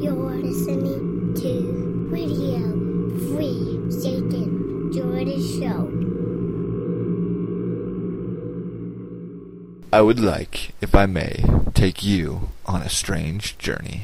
You're listening to Radio Free Satan Jordan Show. I would like, if I may, take you on a strange journey.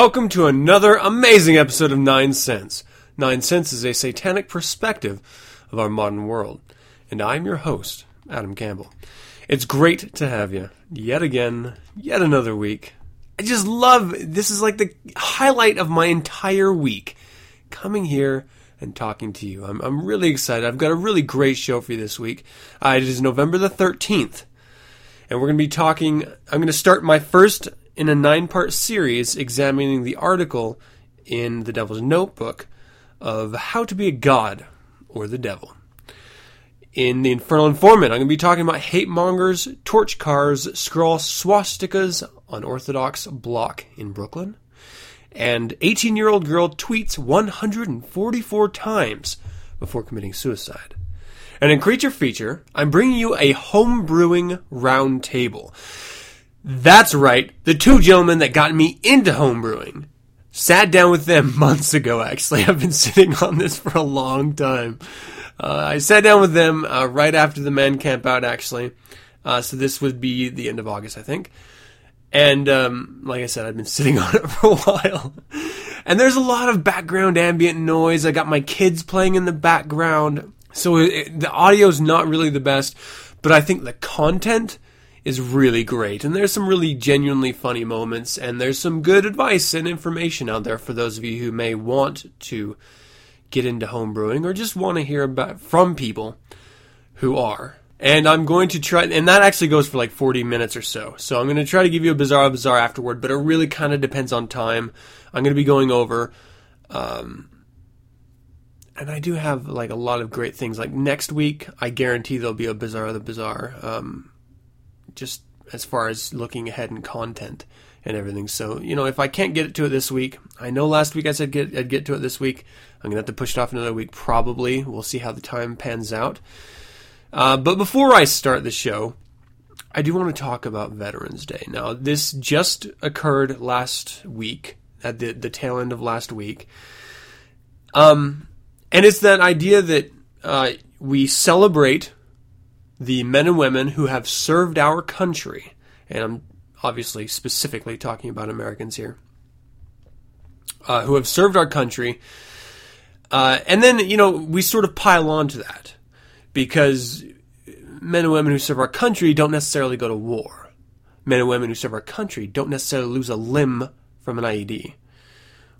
Welcome to another amazing episode of Nine Cents. Nine Cents is a satanic perspective of our modern world. And I'm your host, Adam Campbell. It's great to have you yet again, yet another week. I just love this is like the highlight of my entire week coming here and talking to you. I'm, I'm really excited. I've got a really great show for you this week. Uh, it is November the 13th and we're going to be talking. I'm going to start my first in a nine part series examining the article in the Devil's Notebook of how to be a god or the devil. In the Infernal Informant, I'm going to be talking about hate mongers, torch cars, scrawl swastikas on Orthodox block in Brooklyn, and 18 year old girl tweets 144 times before committing suicide. And in Creature Feature, I'm bringing you a home brewing round table. That's right, the two gentlemen that got me into homebrewing. Sat down with them months ago, actually. I've been sitting on this for a long time. Uh, I sat down with them uh, right after the men camp out, actually. Uh, so this would be the end of August, I think. And um, like I said, I've been sitting on it for a while. And there's a lot of background ambient noise. I got my kids playing in the background. So it, the audio's not really the best, but I think the content is really great. And there's some really genuinely funny moments, and there's some good advice and information out there for those of you who may want to get into homebrewing or just want to hear about from people who are. And I'm going to try, and that actually goes for like 40 minutes or so. So I'm going to try to give you a bizarre bizarre afterward, but it really kind of depends on time. I'm going to be going over, um, and I do have like a lot of great things. Like next week, I guarantee there'll be a bizarre of the bizarre. Um, just as far as looking ahead in content and everything. So, you know, if I can't get to it this week, I know last week I said get, I'd get to it this week. I'm going to have to push it off another week, probably. We'll see how the time pans out. Uh, but before I start the show, I do want to talk about Veterans Day. Now, this just occurred last week, at the, the tail end of last week. Um, and it's that idea that uh, we celebrate the men and women who have served our country, and I'm obviously specifically talking about Americans here, uh, who have served our country. Uh, and then, you know, we sort of pile on to that because men and women who serve our country don't necessarily go to war. Men and women who serve our country don't necessarily lose a limb from an IED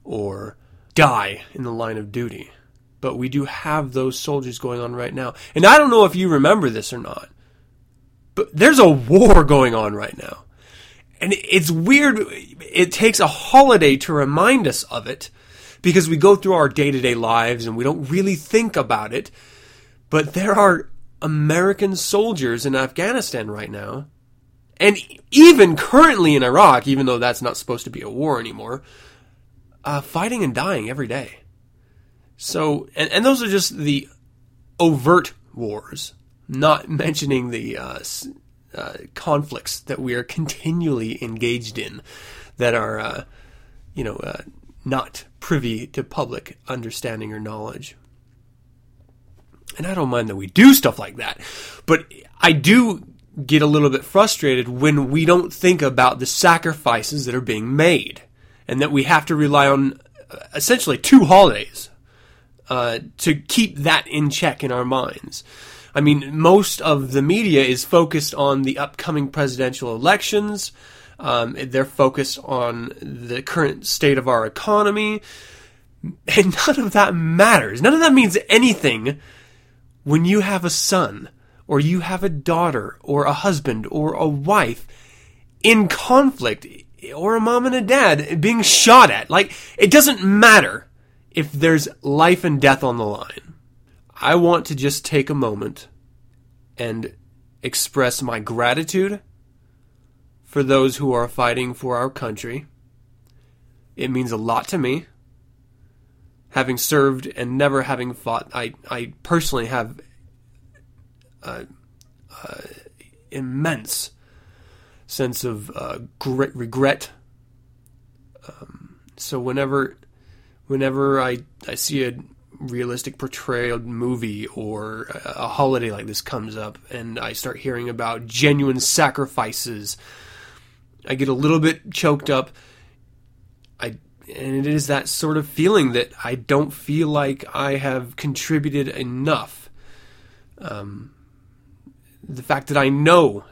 or die in the line of duty but we do have those soldiers going on right now. And I don't know if you remember this or not, but there's a war going on right now. And it's weird. It takes a holiday to remind us of it because we go through our day to day lives and we don't really think about it. But there are American soldiers in Afghanistan right now. And even currently in Iraq, even though that's not supposed to be a war anymore, uh, fighting and dying every day. So, and, and those are just the overt wars, not mentioning the uh, uh, conflicts that we are continually engaged in that are, uh, you know, uh, not privy to public understanding or knowledge. And I don't mind that we do stuff like that, but I do get a little bit frustrated when we don't think about the sacrifices that are being made and that we have to rely on uh, essentially two holidays uh, to keep that in check in our minds. I mean, most of the media is focused on the upcoming presidential elections. Um, they're focused on the current state of our economy. And none of that matters. None of that means anything when you have a son, or you have a daughter, or a husband, or a wife in conflict or a mom and a dad being shot at. Like, it doesn't matter if there's life and death on the line. I want to just take a moment and express my gratitude for those who are fighting for our country. It means a lot to me. Having served and never having fought, I, I personally have uh, uh, immense sense of uh, regret. Um, so whenever, whenever I I see a realistic portrayal movie or a, a holiday like this comes up, and I start hearing about genuine sacrifices, I get a little bit choked up. I and it is that sort of feeling that I don't feel like I have contributed enough. Um, the fact that I know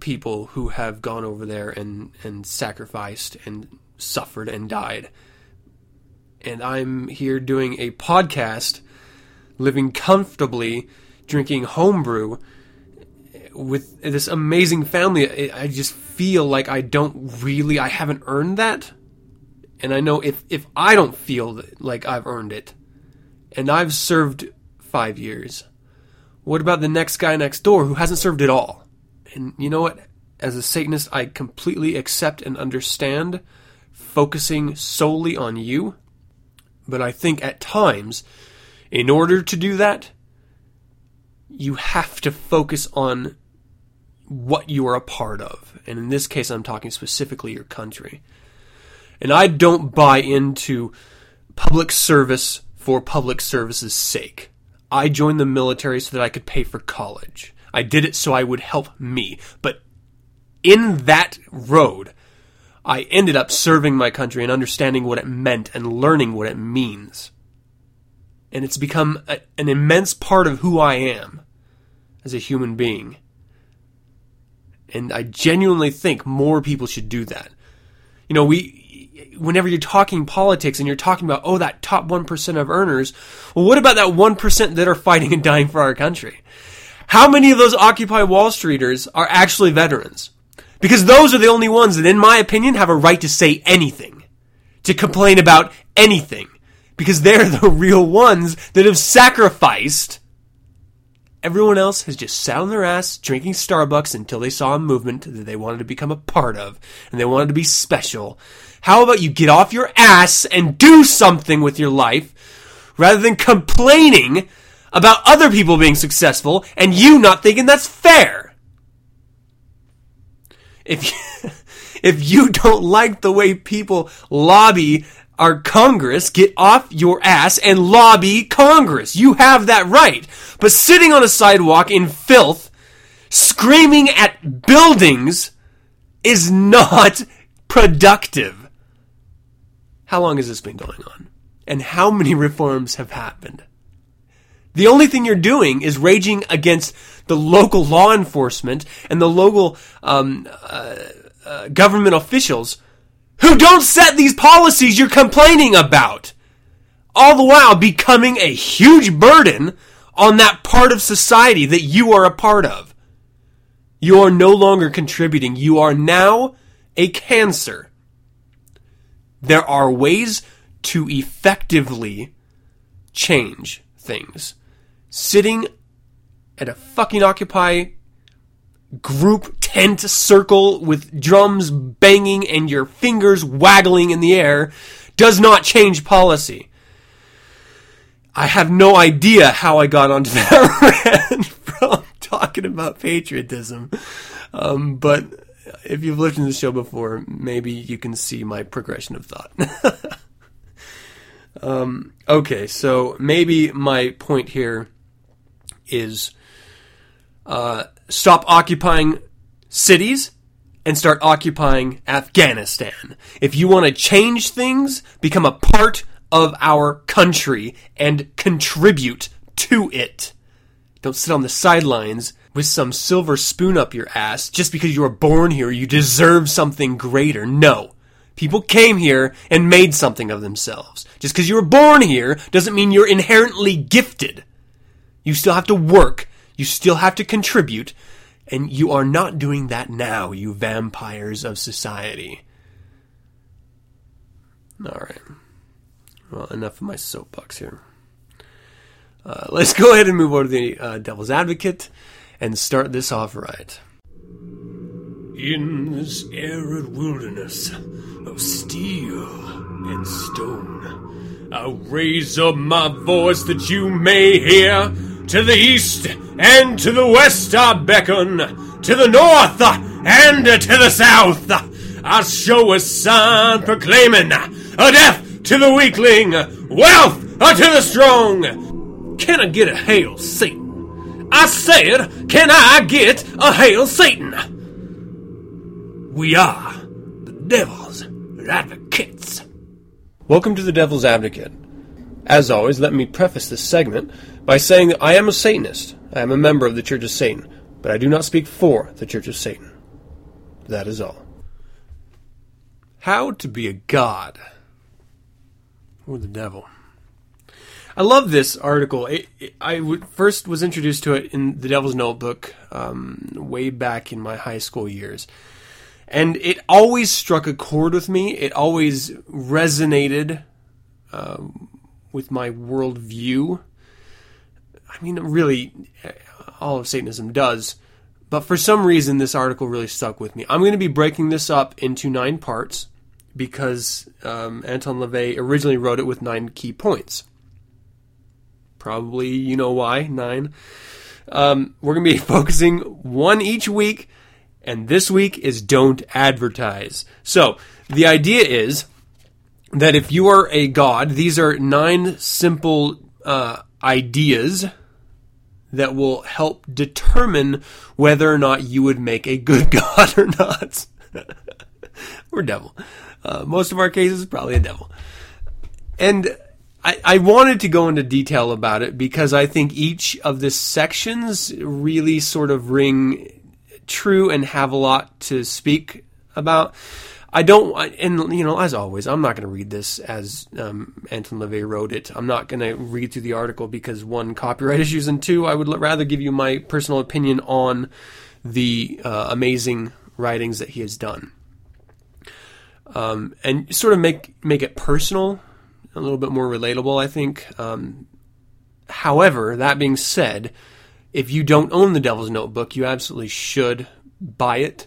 people who have gone over there and, and sacrificed and suffered and died. And I'm here doing a podcast, living comfortably, drinking homebrew with this amazing family. I just feel like I don't really, I haven't earned that. And I know if, if I don't feel like I've earned it, and I've served five years, what about the next guy next door who hasn't served at all? And you know what? As a Satanist, I completely accept and understand focusing solely on you. But I think at times, in order to do that, you have to focus on what you are a part of. And in this case, I'm talking specifically your country. And I don't buy into public service for public service's sake. I joined the military so that I could pay for college. I did it so I would help me. But in that road, I ended up serving my country and understanding what it meant and learning what it means. And it's become a, an immense part of who I am as a human being. And I genuinely think more people should do that. You know, we, whenever you're talking politics and you're talking about, oh, that top 1% of earners, well, what about that 1% that are fighting and dying for our country? How many of those Occupy Wall Streeters are actually veterans? Because those are the only ones that, in my opinion, have a right to say anything, to complain about anything. Because they're the real ones that have sacrificed. Everyone else has just sat on their ass drinking Starbucks until they saw a movement that they wanted to become a part of and they wanted to be special. How about you get off your ass and do something with your life rather than complaining about other people being successful and you not thinking that's fair. If you, if you don't like the way people lobby our Congress, get off your ass and lobby Congress. You have that right. But sitting on a sidewalk in filth, screaming at buildings is not productive. How long has this been going on? And how many reforms have happened? The only thing you're doing is raging against the local law enforcement and the local um, uh, uh, government officials who don't set these policies you're complaining about. All the while becoming a huge burden on that part of society that you are a part of. You are no longer contributing. You are now a cancer. There are ways to effectively change things sitting at a fucking Occupy group tent circle with drums banging and your fingers waggling in the air does not change policy. I have no idea how I got onto that rant from talking about patriotism. Um, but if you've listened to the show before, maybe you can see my progression of thought. um, okay, so maybe my point here is uh, stop occupying cities and start occupying Afghanistan. If you want to change things, become a part of our country and contribute to it. Don't sit on the sidelines with some silver spoon up your ass just because you were born here, you deserve something greater. No. People came here and made something of themselves. Just because you were born here doesn't mean you're inherently gifted. You still have to work. You still have to contribute. And you are not doing that now, you vampires of society. All right. Well, enough of my soapbox here. Uh, let's go ahead and move over to the uh, Devil's Advocate and start this off right. In this arid wilderness of steel and stone, I'll raise up my voice that you may hear. To the east and to the west I beckon, to the north and to the south. I show a sign proclaiming a death to the weakling, wealth to the strong. Can I get a hail, Satan? I said, can I get a hail, Satan? We are the devil's advocates. Welcome to the Devil's Advocate. As always, let me preface this segment by saying that I am a Satanist. I am a member of the Church of Satan, but I do not speak for the Church of Satan. That is all. How to be a god or the devil. I love this article. It, it, I w- first was introduced to it in the Devil's Notebook um, way back in my high school years. And it always struck a chord with me. It always resonated uh, with my worldview. I mean, really, all of Satanism does. But for some reason, this article really stuck with me. I'm going to be breaking this up into nine parts because um, Anton LaVey originally wrote it with nine key points. Probably you know why, nine. Um, we're going to be focusing one each week, and this week is don't advertise. So the idea is that if you are a god, these are nine simple uh, ideas that will help determine whether or not you would make a good god or not. or devil. Uh, most of our cases, probably a devil. And I, I wanted to go into detail about it because I think each of the sections really sort of ring true and have a lot to speak about. I don't, and you know, as always, I'm not going to read this as um, Anton LaVey wrote it. I'm not going to read through the article because one, copyright issues, and two, I would rather give you my personal opinion on the uh, amazing writings that he has done, um, and sort of make make it personal, a little bit more relatable. I think. Um, however, that being said, if you don't own the Devil's Notebook, you absolutely should buy it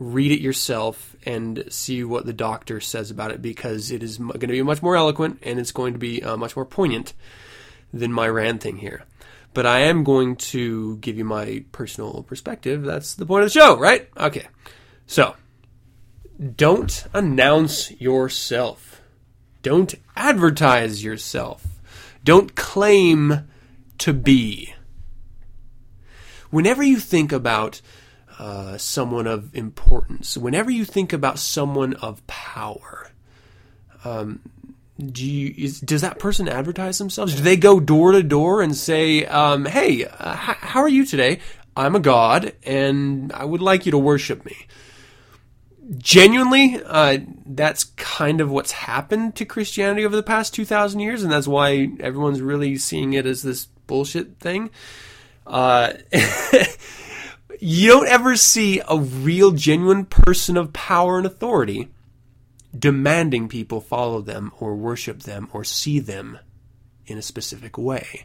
read it yourself and see what the doctor says about it because it is going to be much more eloquent and it's going to be uh, much more poignant than my ranting here. But I am going to give you my personal perspective. That's the point of the show, right? Okay. So, don't announce yourself. Don't advertise yourself. Don't claim to be. Whenever you think about uh, someone of importance, whenever you think about someone of power, um, do you, is, does that person advertise themselves? Do they go door to door and say, um, "Hey, uh, h- how are you today? I'm a god, and I would like you to worship me." Genuinely, uh, that's kind of what's happened to Christianity over the past two thousand years, and that's why everyone's really seeing it as this bullshit thing. Uh, you don't ever see a real, genuine person of power and authority demanding people follow them or worship them or see them in a specific way.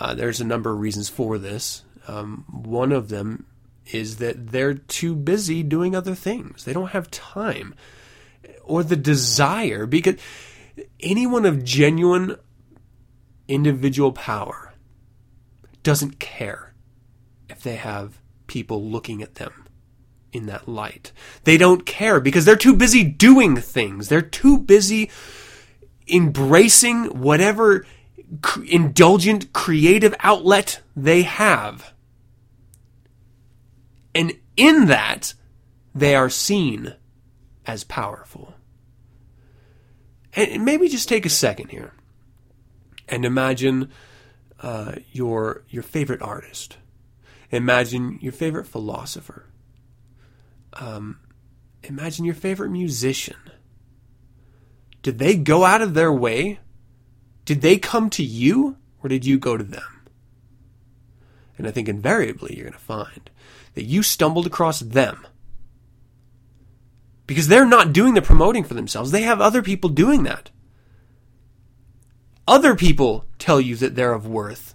Uh, there's a number of reasons for this. Um, one of them is that they're too busy doing other things. They don't have time or the desire because anyone of genuine individual power doesn't care if they have people looking at them in that light. They don't care because they're too busy doing things. They're too busy embracing whatever indulgent creative outlet they have. And in that, they are seen as powerful. And maybe just take a second here and imagine uh, your your favorite artist Imagine your favorite philosopher. Um, imagine your favorite musician. Did they go out of their way? Did they come to you, or did you go to them? And I think invariably you're going to find that you stumbled across them. because they're not doing the promoting for themselves. They have other people doing that. Other people tell you that they're of worth.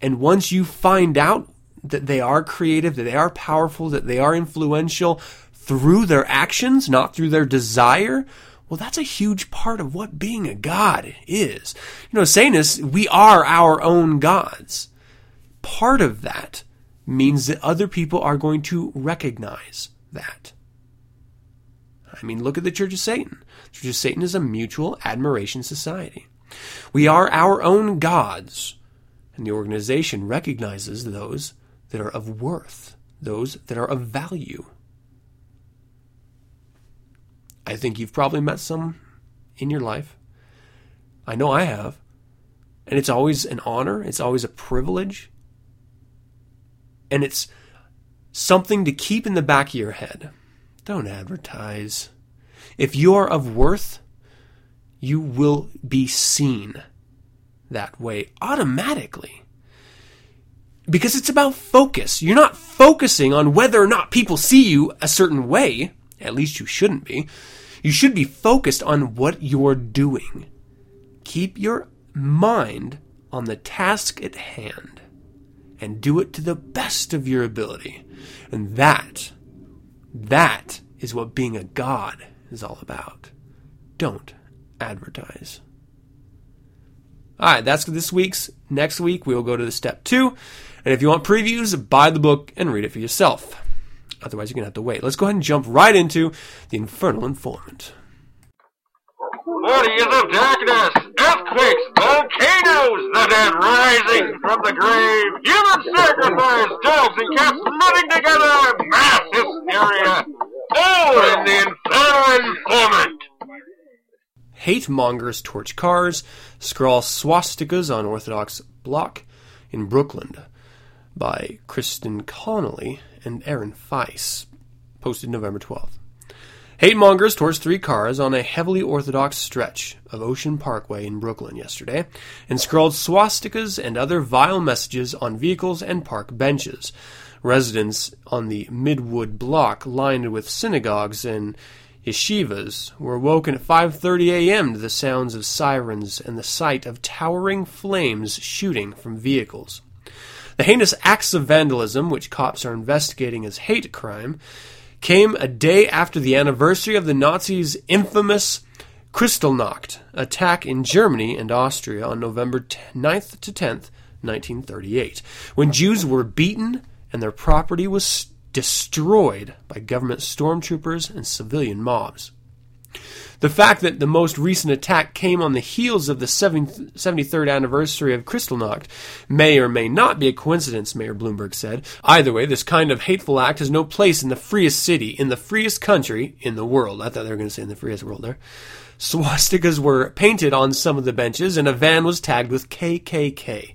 And once you find out that they are creative, that they are powerful, that they are influential through their actions, not through their desire, well, that's a huge part of what being a god is. You know, this, we are our own gods. Part of that means that other people are going to recognize that. I mean, look at the Church of Satan. The Church of Satan is a mutual admiration society. We are our own gods, and the organization recognizes those that are of worth, those that are of value. I think you've probably met some in your life. I know I have. And it's always an honor, it's always a privilege. And it's something to keep in the back of your head. Don't advertise. If you are of worth, you will be seen that way automatically. Because it's about focus. You're not focusing on whether or not people see you a certain way. At least you shouldn't be. You should be focused on what you're doing. Keep your mind on the task at hand and do it to the best of your ability. And that that is what being a god is all about. Don't advertise. All right, that's for this week's. Next week, we will go to the step two. And if you want previews, buy the book and read it for yourself. Otherwise, you're going to have to wait. Let's go ahead and jump right into The Infernal Informant. Bodies of darkness, earthquakes, volcanoes, the dead rising from the grave, human sacrifice, dogs and cats living together, mass hysteria, all in the infernal informant. Hate mongers torch cars, scrawl swastikas on Orthodox block in Brooklyn by Kristen Connolly and Aaron Feis, posted November 12th. Hate mongers torched three cars on a heavily Orthodox stretch of Ocean Parkway in Brooklyn yesterday and scrawled swastikas and other vile messages on vehicles and park benches. Residents on the Midwood block, lined with synagogues and yeshivas, were woken at 5:30 a.m. to the sounds of sirens and the sight of towering flames shooting from vehicles. The heinous acts of vandalism, which cops are investigating as hate crime, came a day after the anniversary of the Nazis' infamous Kristallnacht attack in Germany and Austria on November 9th to 10th, 1938, when Jews were beaten and their property was destroyed by government stormtroopers and civilian mobs. The fact that the most recent attack came on the heels of the 73rd anniversary of Kristallnacht may or may not be a coincidence, Mayor Bloomberg said. Either way, this kind of hateful act has no place in the freest city, in the freest country in the world. I thought they were going to say in the freest world there. Swastikas were painted on some of the benches, and a van was tagged with KKK.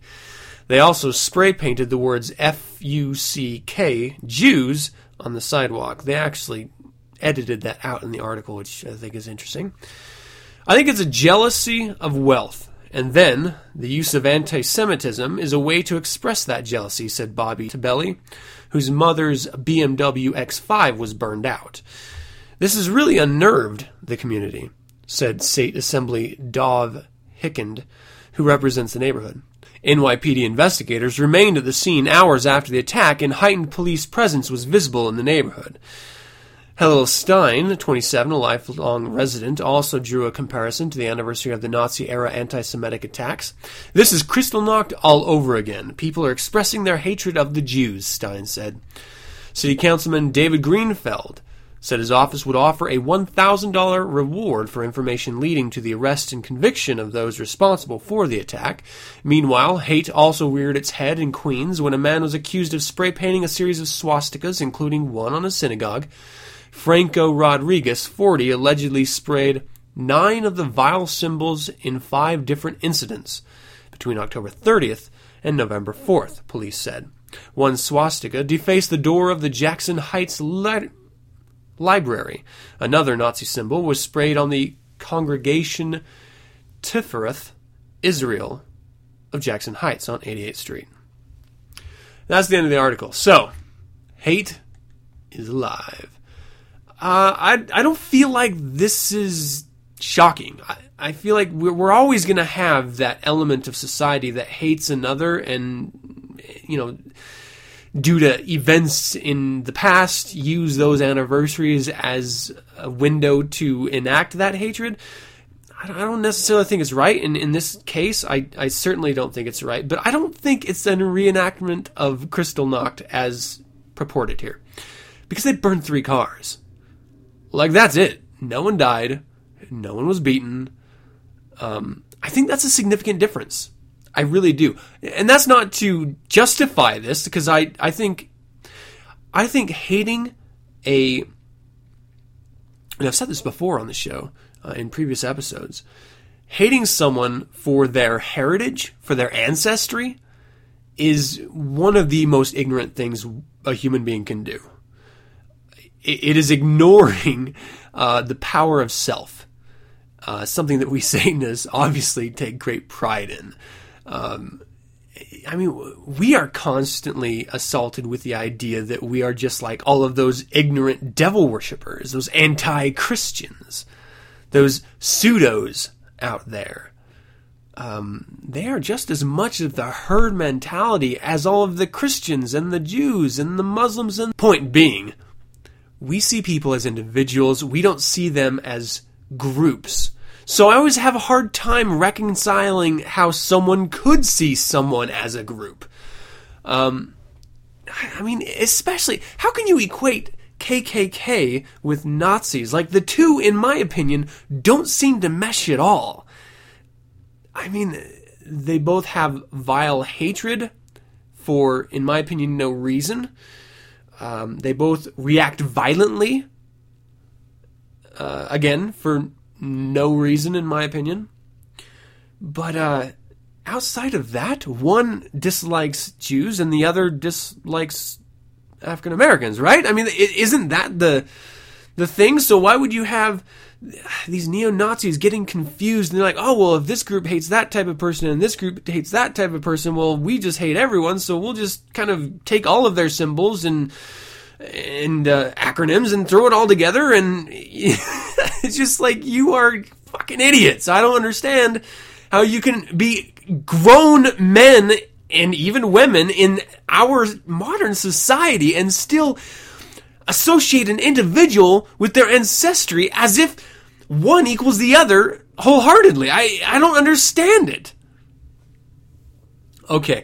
They also spray painted the words F U C K, Jews, on the sidewalk. They actually edited that out in the article, which I think is interesting. I think it's a jealousy of wealth. And then, the use of anti Semitism is a way to express that jealousy, said Bobby Tabelli, whose mother's BMW X5 was burned out. This has really unnerved the community, said State Assembly Dov Hikind, who represents the neighborhood. NYPD investigators remained at the scene hours after the attack, and heightened police presence was visible in the neighborhood. Hillel Stein, 27, a lifelong resident, also drew a comparison to the anniversary of the Nazi era anti Semitic attacks. This is Kristallnacht all over again. People are expressing their hatred of the Jews, Stein said. City Councilman David Greenfield said his office would offer a $1,000 reward for information leading to the arrest and conviction of those responsible for the attack. Meanwhile, hate also reared its head in Queens when a man was accused of spray painting a series of swastikas, including one on a synagogue. Franco Rodriguez, 40, allegedly sprayed nine of the vile symbols in five different incidents between October 30th and November 4th, police said. One swastika defaced the door of the Jackson Heights li- library. Another Nazi symbol was sprayed on the Congregation Tifereth Israel of Jackson Heights on 88th Street. That's the end of the article. So, hate is alive. Uh, I I don't feel like this is shocking. I, I feel like we're, we're always going to have that element of society that hates another, and you know, due to events in the past, use those anniversaries as a window to enact that hatred. I don't- necessarily think it's right. And in this case, I, I certainly don't think it's right. But I don't think it's a reenactment of Kristallnacht as purported here. Because they burned three cars. Like, that's it. No one died. No one was beaten. Um, I think that's a significant difference. I really do. And that's not to justify this, because I, I think I think hating a and I've said this before on the show uh, in previous episodes, hating someone for their heritage, for their ancestry, is one of the most ignorant things a human being can do. It, is ignoring uh, the power of self, uh, something that we Satanists obviously take great pride in. Um, I mean, we are constantly assaulted with the idea that we are just like all of those ignorant devil worshippers, those anti Christians, those pseudos out there. Um, they are just as much of the herd mentality as all of the Christians and the Jews and the Muslims. And point being, we see people as individuals. We don't see them as groups. So I always have a hard time reconciling how someone could see someone as a group. Um, I mean, especially, how can you equate KKK with Nazis? Like, the two, in my opinion, don't seem to mesh at all. I mean, they both have vile hatred for, in my opinion, no reason. Um, they both react violently, uh, again, for no reason, in my opinion. But uh, outside of that, one dislikes Jews and the other dislikes African Americans, right? I mean, is isn't that the the thing? So why would you have these neo Nazis getting confused and they're like, oh well, if this group hates that type of person and this group hates that type of person, well, we just hate everyone, so we'll just kind of take all of their symbols and and uh, acronyms and throw it all together and it's just like you are fucking idiots. I don't understand how you can be grown men and even women in our modern society and still associate an individual with their ancestry as if one equals the other wholeheartedly. I, I don't understand it. Okay.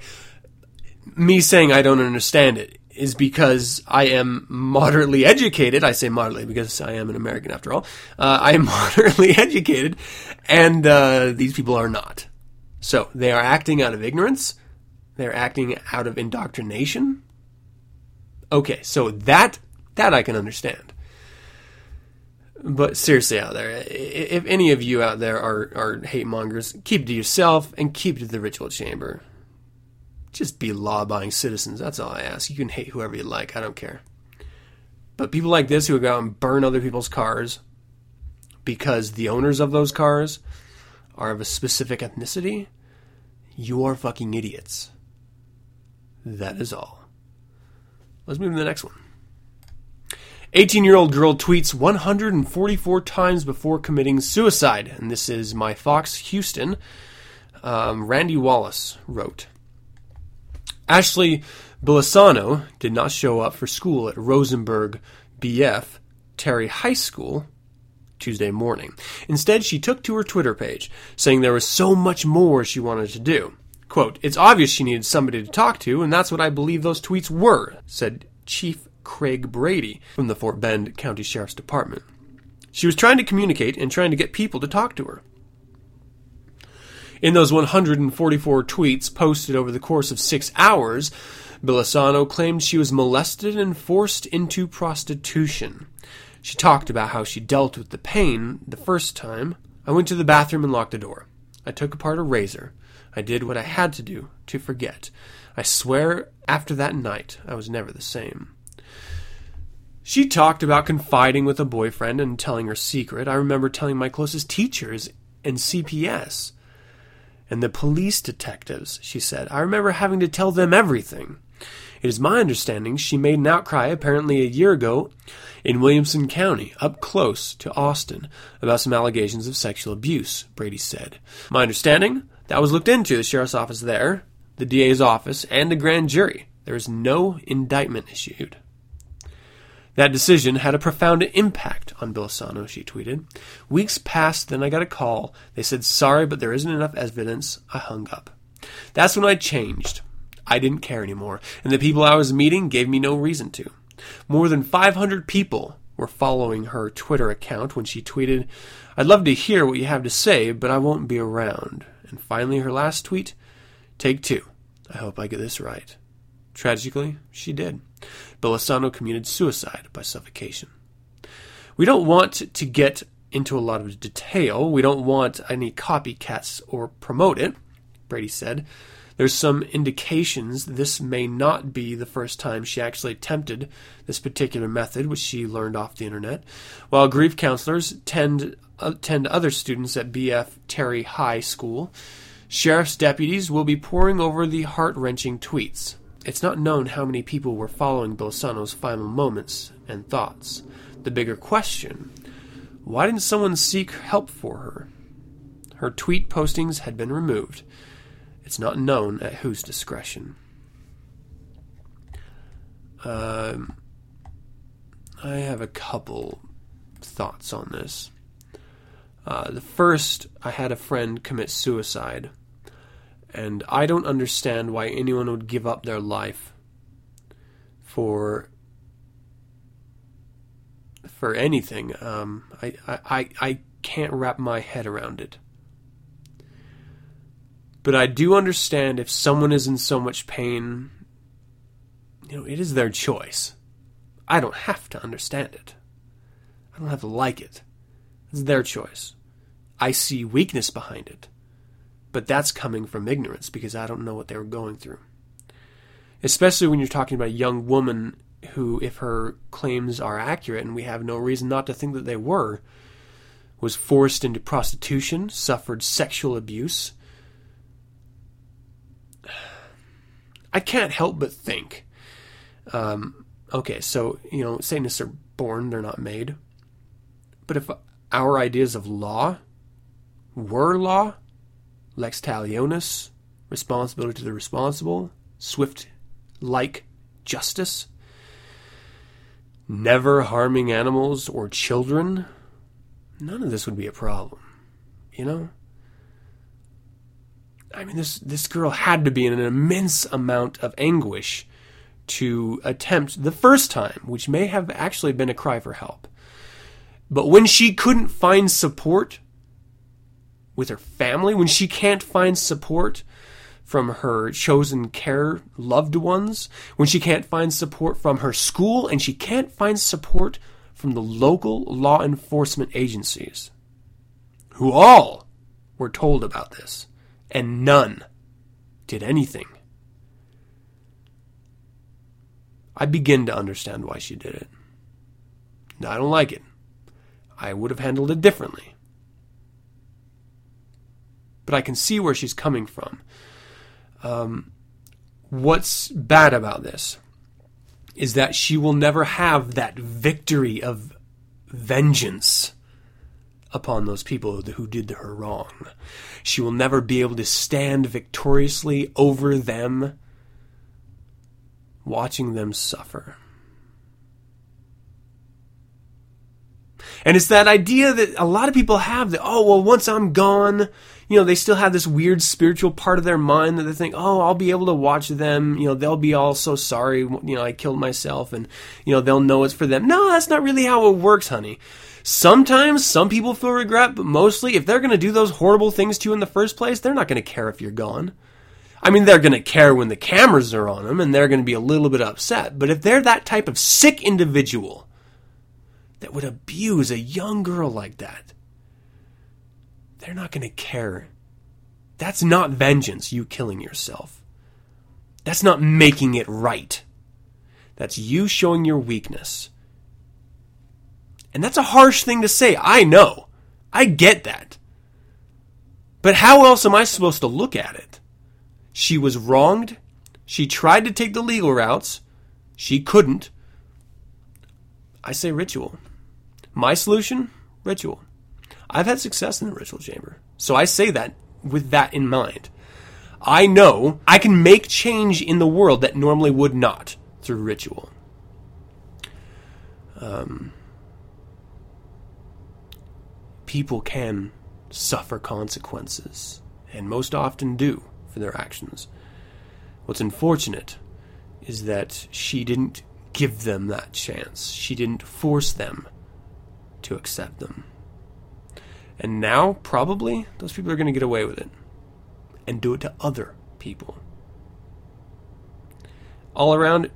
Me saying I don't understand it is because I am moderately educated. I say moderately because I am an American after all. Uh, I am moderately educated, and uh, these people are not. So they are acting out of ignorance. They're acting out of indoctrination. Okay, so that that I can understand. But seriously, out there, if any of you out there are, are hate mongers, keep to yourself and keep to the ritual chamber. Just be law abiding citizens. That's all I ask. You can hate whoever you like. I don't care. But people like this who go out and burn other people's cars because the owners of those cars are of a specific ethnicity, you are fucking idiots. That is all. Let's move to the next one. 18 year old girl tweets 144 times before committing suicide. And this is my Fox Houston. Um, Randy Wallace wrote Ashley Billasano did not show up for school at Rosenberg BF Terry High School Tuesday morning. Instead, she took to her Twitter page, saying there was so much more she wanted to do. Quote, It's obvious she needed somebody to talk to, and that's what I believe those tweets were, said Chief Craig Brady from the Fort Bend County Sheriff's Department. She was trying to communicate and trying to get people to talk to her. In those 144 tweets posted over the course of six hours, Billasano claimed she was molested and forced into prostitution. She talked about how she dealt with the pain the first time. I went to the bathroom and locked the door. I took apart a razor. I did what I had to do to forget. I swear after that night I was never the same. She talked about confiding with a boyfriend and telling her secret. I remember telling my closest teachers and CPS and the police detectives, she said. I remember having to tell them everything. It is my understanding she made an outcry apparently a year ago in Williamson County, up close to Austin, about some allegations of sexual abuse, Brady said. My understanding? That was looked into the sheriff's office there, the DA's office, and the grand jury. There is no indictment issued. That decision had a profound impact on Billasano, she tweeted. Weeks passed, then I got a call. They said, sorry, but there isn't enough evidence. I hung up. That's when I changed. I didn't care anymore, and the people I was meeting gave me no reason to. More than 500 people were following her Twitter account when she tweeted, I'd love to hear what you have to say, but I won't be around. And finally, her last tweet, Take two. I hope I get this right. Tragically, she did. Billasano committed suicide by suffocation. We don't want to get into a lot of detail. We don't want any copycats or promote it, Brady said. There's some indications this may not be the first time she actually attempted this particular method, which she learned off the internet. While grief counselors tend, uh, tend other students at BF Terry High School, sheriff's deputies will be poring over the heart wrenching tweets. It's not known how many people were following Billasano's final moments and thoughts. The bigger question why didn't someone seek help for her? Her tweet postings had been removed. It's not known at whose discretion. Um, I have a couple thoughts on this. Uh, the first, I had a friend commit suicide and I don't understand why anyone would give up their life for for anything. Um, I, I, I can't wrap my head around it. But I do understand if someone is in so much pain, you know, it is their choice. I don't have to understand it. I don't have to like it. It's their choice. I see weakness behind it. But that's coming from ignorance because I don't know what they were going through. Especially when you're talking about a young woman who, if her claims are accurate, and we have no reason not to think that they were, was forced into prostitution, suffered sexual abuse. I can't help but think. Um, okay, so, you know, Satanists are born, they're not made. But if our ideas of law were law, lex talionis, responsibility to the responsible, swift like justice, never harming animals or children, none of this would be a problem. You know? I mean this this girl had to be in an immense amount of anguish to attempt the first time, which may have actually been a cry for help. But when she couldn't find support with her family, when she can't find support from her chosen care loved ones, when she can't find support from her school, and she can't find support from the local law enforcement agencies, who all were told about this, and none did anything. I begin to understand why she did it. I don't like it. I would have handled it differently but I can see where she's coming from. Um, what's bad about this is that she will never have that victory of vengeance upon those people who did her wrong. She will never be able to stand victoriously over them, watching them suffer. And it's that idea that a lot of people have that, oh, well, once I'm gone, you know, they still have this weird spiritual part of their mind that they think, oh, I'll be able to watch them. You know, they'll be all so sorry. You know, I killed myself and, you know, they'll know it's for them. No, that's not really how it works, honey. Sometimes some people feel regret, but mostly if they're going to do those horrible things to you in the first place, they're not going to care if you're gone. I mean, they're going to care when the cameras are on them and they're going to be a little bit upset. But if they're that type of sick individual that would abuse a young girl like that, they're not going to care. That's not vengeance, you killing yourself. That's not making it right. That's you showing your weakness. And that's a harsh thing to say. I know. I get that. But how else am I supposed to look at it? She was wronged. She tried to take the legal routes. She couldn't. I say ritual. My solution? Ritual. I've had success in the ritual chamber. So I say that with that in mind. I know I can make change in the world that normally would not through ritual. Um, people can suffer consequences, and most often do for their actions. What's unfortunate is that she didn't give them that chance. She didn't force them to accept them. And now, probably, those people are going to get away with it and do it to other people. All around,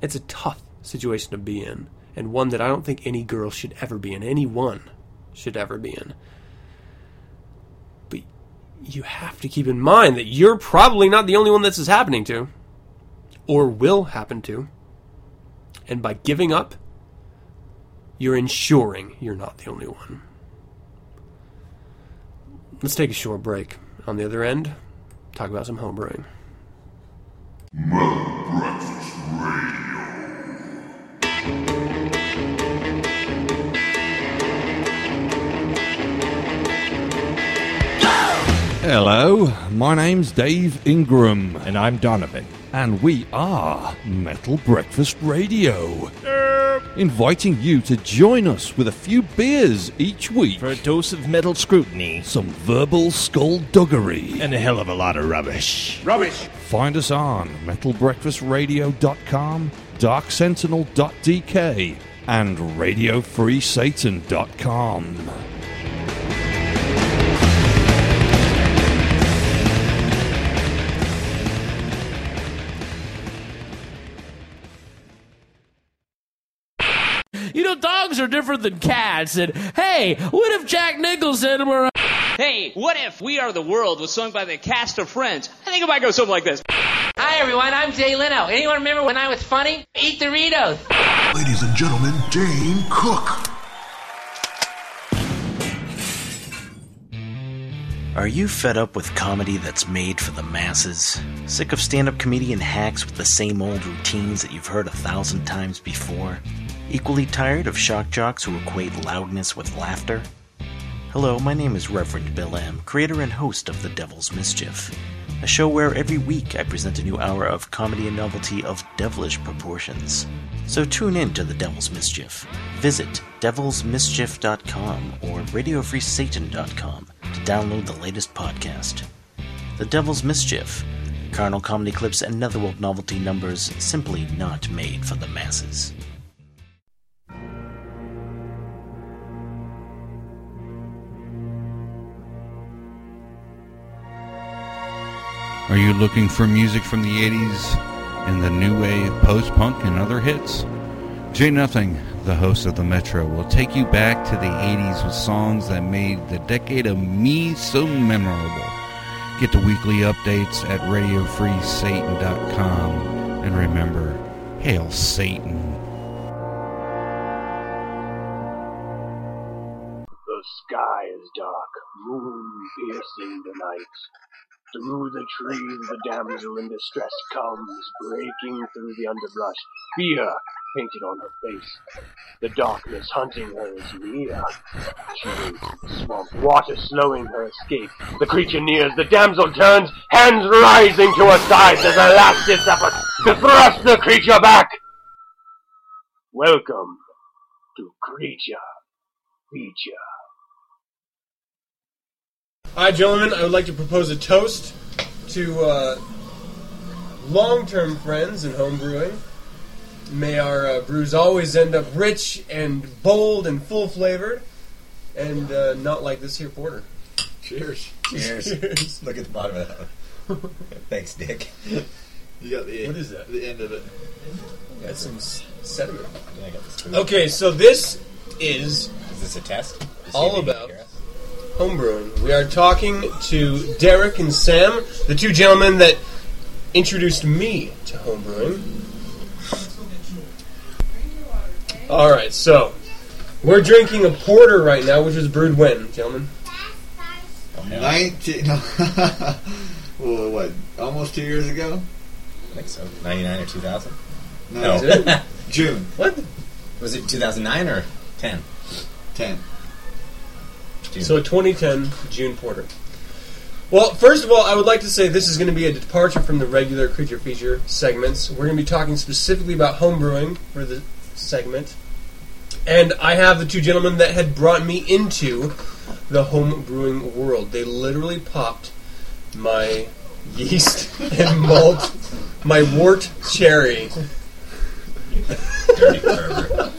it's a tough situation to be in, and one that I don't think any girl should ever be in. Anyone should ever be in. But you have to keep in mind that you're probably not the only one this is happening to, or will happen to. And by giving up, you're ensuring you're not the only one. Let's take a short break. On the other end, talk about some homebrewing. Breakfast Radio. Hello, my name's Dave Ingram, And I'm Donovan. And we are Metal Breakfast Radio. Inviting you to join us with a few beers each week, For a dose of metal scrutiny some verbal skullduggery. and a hell of a lot of rubbish. Rubbish! Find us on metalbreakfastradio.com, darksentinel.dk, and radiofreesatan.com. are different than cats. And hey, what if Jack Nicholson were? Hey, what if We Are the World was sung by the cast of Friends? I think it might go something like this. Hi everyone, I'm Jay Leno. Anyone remember when I was funny? Eat Doritos. Ladies and gentlemen, Dane Cook. Are you fed up with comedy that's made for the masses? Sick of stand up comedian hacks with the same old routines that you've heard a thousand times before? Equally tired of shock jocks who equate loudness with laughter? Hello, my name is Reverend Bill M., creator and host of The Devil's Mischief, a show where every week I present a new hour of comedy and novelty of devilish proportions. So tune in to The Devil's Mischief. Visit devilsmischief.com or radiofreesatan.com to download the latest podcast. The Devil's Mischief. Carnal comedy clips and netherworld novelty numbers simply not made for the masses. Are you looking for music from the 80s and the new wave, post punk, and other hits? Jay Nothing, the host of the Metro, will take you back to the 80s with songs that made the decade of me so memorable. Get the weekly updates at radiofreesatan.com. And remember, hail Satan. Piercing the night. Through the trees the damsel in distress comes, breaking through the underbrush, fear painted on her face. The darkness hunting her is near. She the swamp, water slowing her escape. The creature nears, the damsel turns, hands rising to her sides as a last ditch effort to thrust the creature back. Welcome to Creature Feature. Hi, gentlemen. I would like to propose a toast to uh, long-term friends in home brewing. May our uh, brews always end up rich and bold and full-flavored, and uh, not like this here porter. Cheers. Cheers. Cheers. Look at the bottom of that one. Thanks, Dick. You got the What is that? The end of it. That's some sediment. Yeah, I got the. Okay, so this is Is this a test? To all if you can about hear us? Homebrewing. We are talking to Derek and Sam, the two gentlemen that introduced me to homebrewing. All right, so we're drinking a porter right now, which was brewed when, gentlemen? Nineteen. well, what? Almost two years ago. I think so. 99 or 2000? No. Is it? June. What? Was it 2009 or 10? 10. June. So 2010, June Porter. Well, first of all, I would like to say this is going to be a departure from the regular creature feature segments. We're going to be talking specifically about homebrewing for the segment. And I have the two gentlemen that had brought me into the home brewing world. They literally popped my yeast and malt, my wort cherry. Dirty pervert.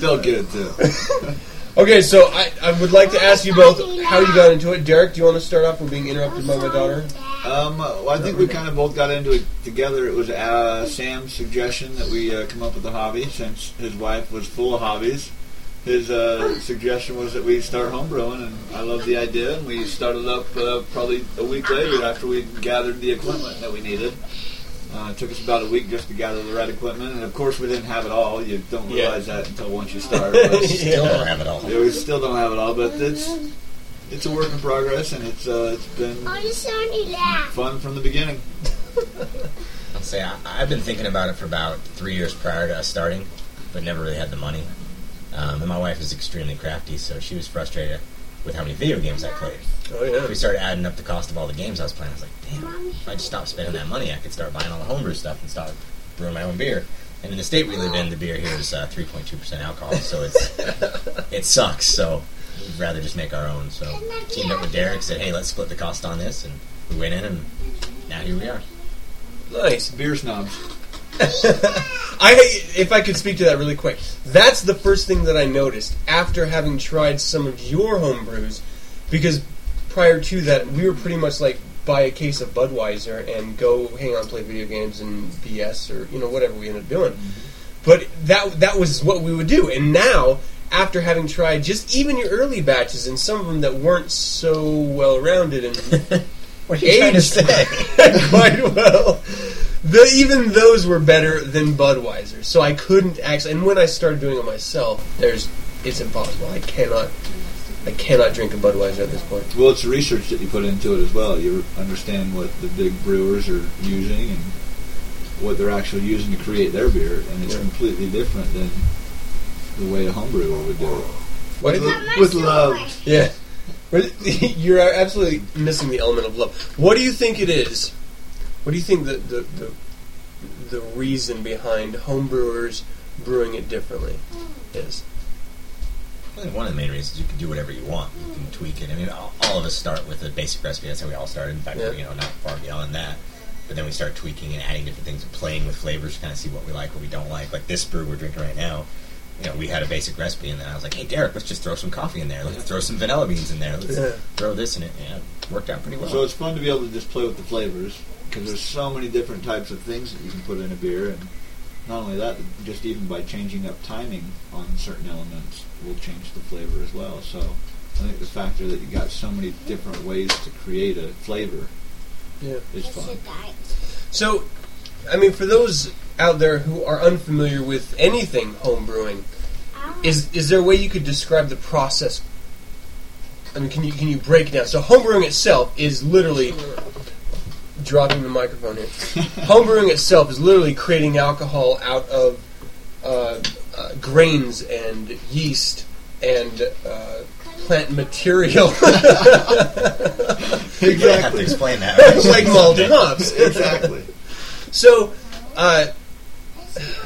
They'll get it too. Okay, so I, I would like to ask you both how you got into it. Derek, do you want to start off with being interrupted by my daughter? Um, well, I think we kind of both got into it together. It was uh, Sam's suggestion that we uh, come up with a hobby since his wife was full of hobbies. His uh, suggestion was that we start homebrewing, and I loved the idea. And we started up uh, probably a week later after we gathered the equipment that we needed. Uh, it took us about a week just to gather the right equipment, and of course we didn't have it all. You don't Yeah. realize that until once you start. But Still don't have it all. yeah, we still don't have it all, but it's it's a work in progress, and it's uh, it's been you Sony laugh. fun from the beginning. I'll say I, I've been thinking about it for about three years prior to us starting, but never really had the money. Um, and my wife is extremely crafty, so she was frustrated with how many video games I played. Oh yeah. We started adding up the cost of all the games I was playing. I was like, damn, if I just stopped spending that money, I could start buying all the homebrew stuff and start brewing my own beer. And in the state we live in, the beer here is uh, 3.2% alcohol, so it's it sucks. So we'd rather just make our own. So teamed up with Derek, said, hey, let's split the cost on this, and we went in, and now here we are. Nice. Beer snobs. I, if I could speak to that really quick, that's the first thing that I noticed after having tried some of your home brews, because prior to that, we were pretty much like buy a case of Budweiser and go hang out and play video games and BS or you know whatever we ended up doing. Mm-hmm. But that that was what we would do, and now after having tried just even your early batches and some of them that weren't so well rounded and What are you trying to aged say? quite well. The, even those were better than Budweiser, so I couldn't actually. And when I started doing it myself, there's it's impossible. I cannot, I cannot drink a Budweiser at this point. Well, it's the research that you put into it as well. You understand what the big brewers are using and what they're actually using to create their beer, and it's Yeah. completely different than the way a home brewer would do it. What With, is lo- with love. Yeah, you're absolutely missing the element of love. What do you think it is? What do you think the the the, the reason behind homebrewers brewing it differently is? I think one of the main reasons you can do whatever you want. You can tweak it. I mean, all, all of us start with a basic recipe. That's how we all started. In fact, Yeah. you know, not far beyond that. But then we start tweaking and adding different things and playing with flavors to kind of see what we like, what we don't like. Like this brew we're drinking right now. You know, we had a basic recipe, and then I was like, "Hey, Derek, let's just throw some coffee in there. Let's throw some vanilla beans in there. Let's Yeah. throw this in it." Yeah, it worked out pretty well. So it's fun to be able to just play with the flavors because there's so many different types of things that you can put in a beer, and not only that, just even by changing up timing on certain elements will change the flavor as well. So I think the factor that you got so many different ways to create a flavor Yeah. is fun. So, I mean, for those out there who are unfamiliar with anything home brewing, is is there a way you could describe the process? I mean, can you can you break it down? So, homebrewing itself is literally dropping the microphone here. homebrewing itself is literally creating alcohol out of uh, uh, grains and yeast and uh, plant material. You don't have to explain that. right? like malt hops. Exactly. So, uh,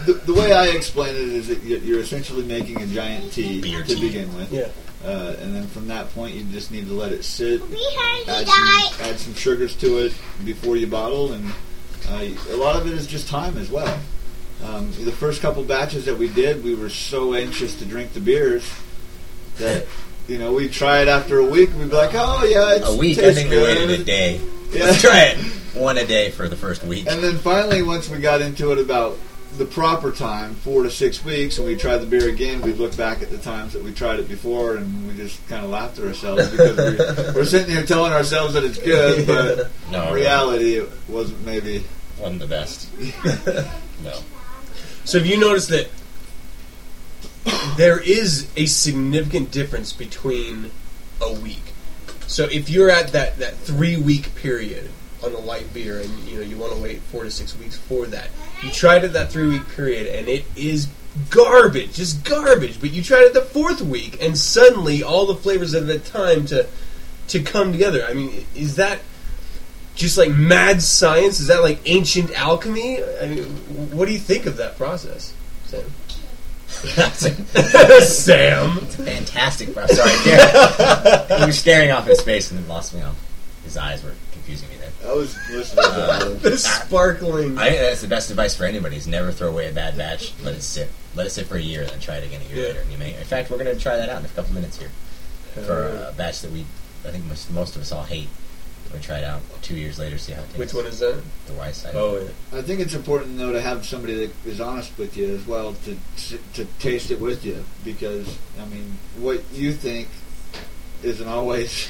The, the way I explain it is that you- you're essentially making a giant tea Beer to tea. begin with. Yeah. Uh, and then from that point, you just need to let it sit, We add some, add some sugars to it before you bottle, and uh, a lot of it is just time as well. Um, the first couple batches that we did, we were so anxious to drink the beers that you know we try it after a week, we'd be like, "Oh yeah, it's, a week. I think we waited a day. Yeah. Let's try it one a day for the first week. And then finally, once we got into it about the proper time, four to six weeks, and we tried the beer again, we look back at the times that we tried it before, and we just kind of laughed at ourselves because we, we're sitting here telling ourselves that it's good, but No, in reality, it wasn't maybe. Wasn't the best. no. So have you noticed that there is a significant difference between a week? So if you're at that, that three week period on a light beer, and you know you want to wait four to six weeks for that. You tried it that three week period, and it is garbage, just garbage. But you tried it the fourth week, and suddenly all the flavors have had time to to come together. I mean, is that just like mad science? Is that like ancient alchemy? I mean, what do you think of that process, Sam? Sam. It's fantastic, bro. Sorry, Derek. he was staring off in space and then lost me off. His eyes were confusing me there. I was listening to that. the sparkling. I think that's the best advice for anybody: is never throw away a bad batch. Let it sit. Let it sit for a year, and then try it again a year Yeah. later. And you may. In fact, we're going to try that out in a couple minutes here for a uh, batch that we, I think most, most of us all hate. We try it out two years later, see how it tastes. Which one is that? The Weiss side. Oh, yeah. I think it's important though to have somebody that is honest with you as well to to taste it with you because I mean what you think isn't always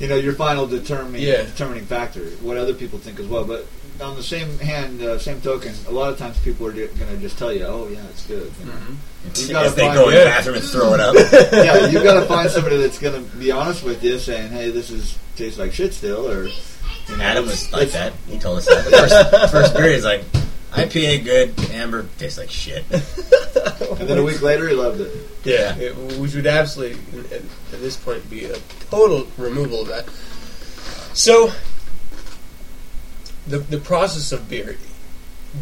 you know your final determining Yeah. determining factor. What other people think as well, but on the same hand, uh, same token, a lot of times people are going to just tell you, "Oh yeah, it's good." You know? As You gotta they find- go in the bathroom and throw it up. yeah, you got to find somebody that's going to be honest with you, saying, "Hey, this is tastes like shit still," or you know, Adam was like that. He told us that. The first, first beer, he's like, IPA good, amber tastes like shit. And then a week later, he loved it. Yeah, it, which would absolutely, at, at this point, be a total removal of that. So, the the process of beer.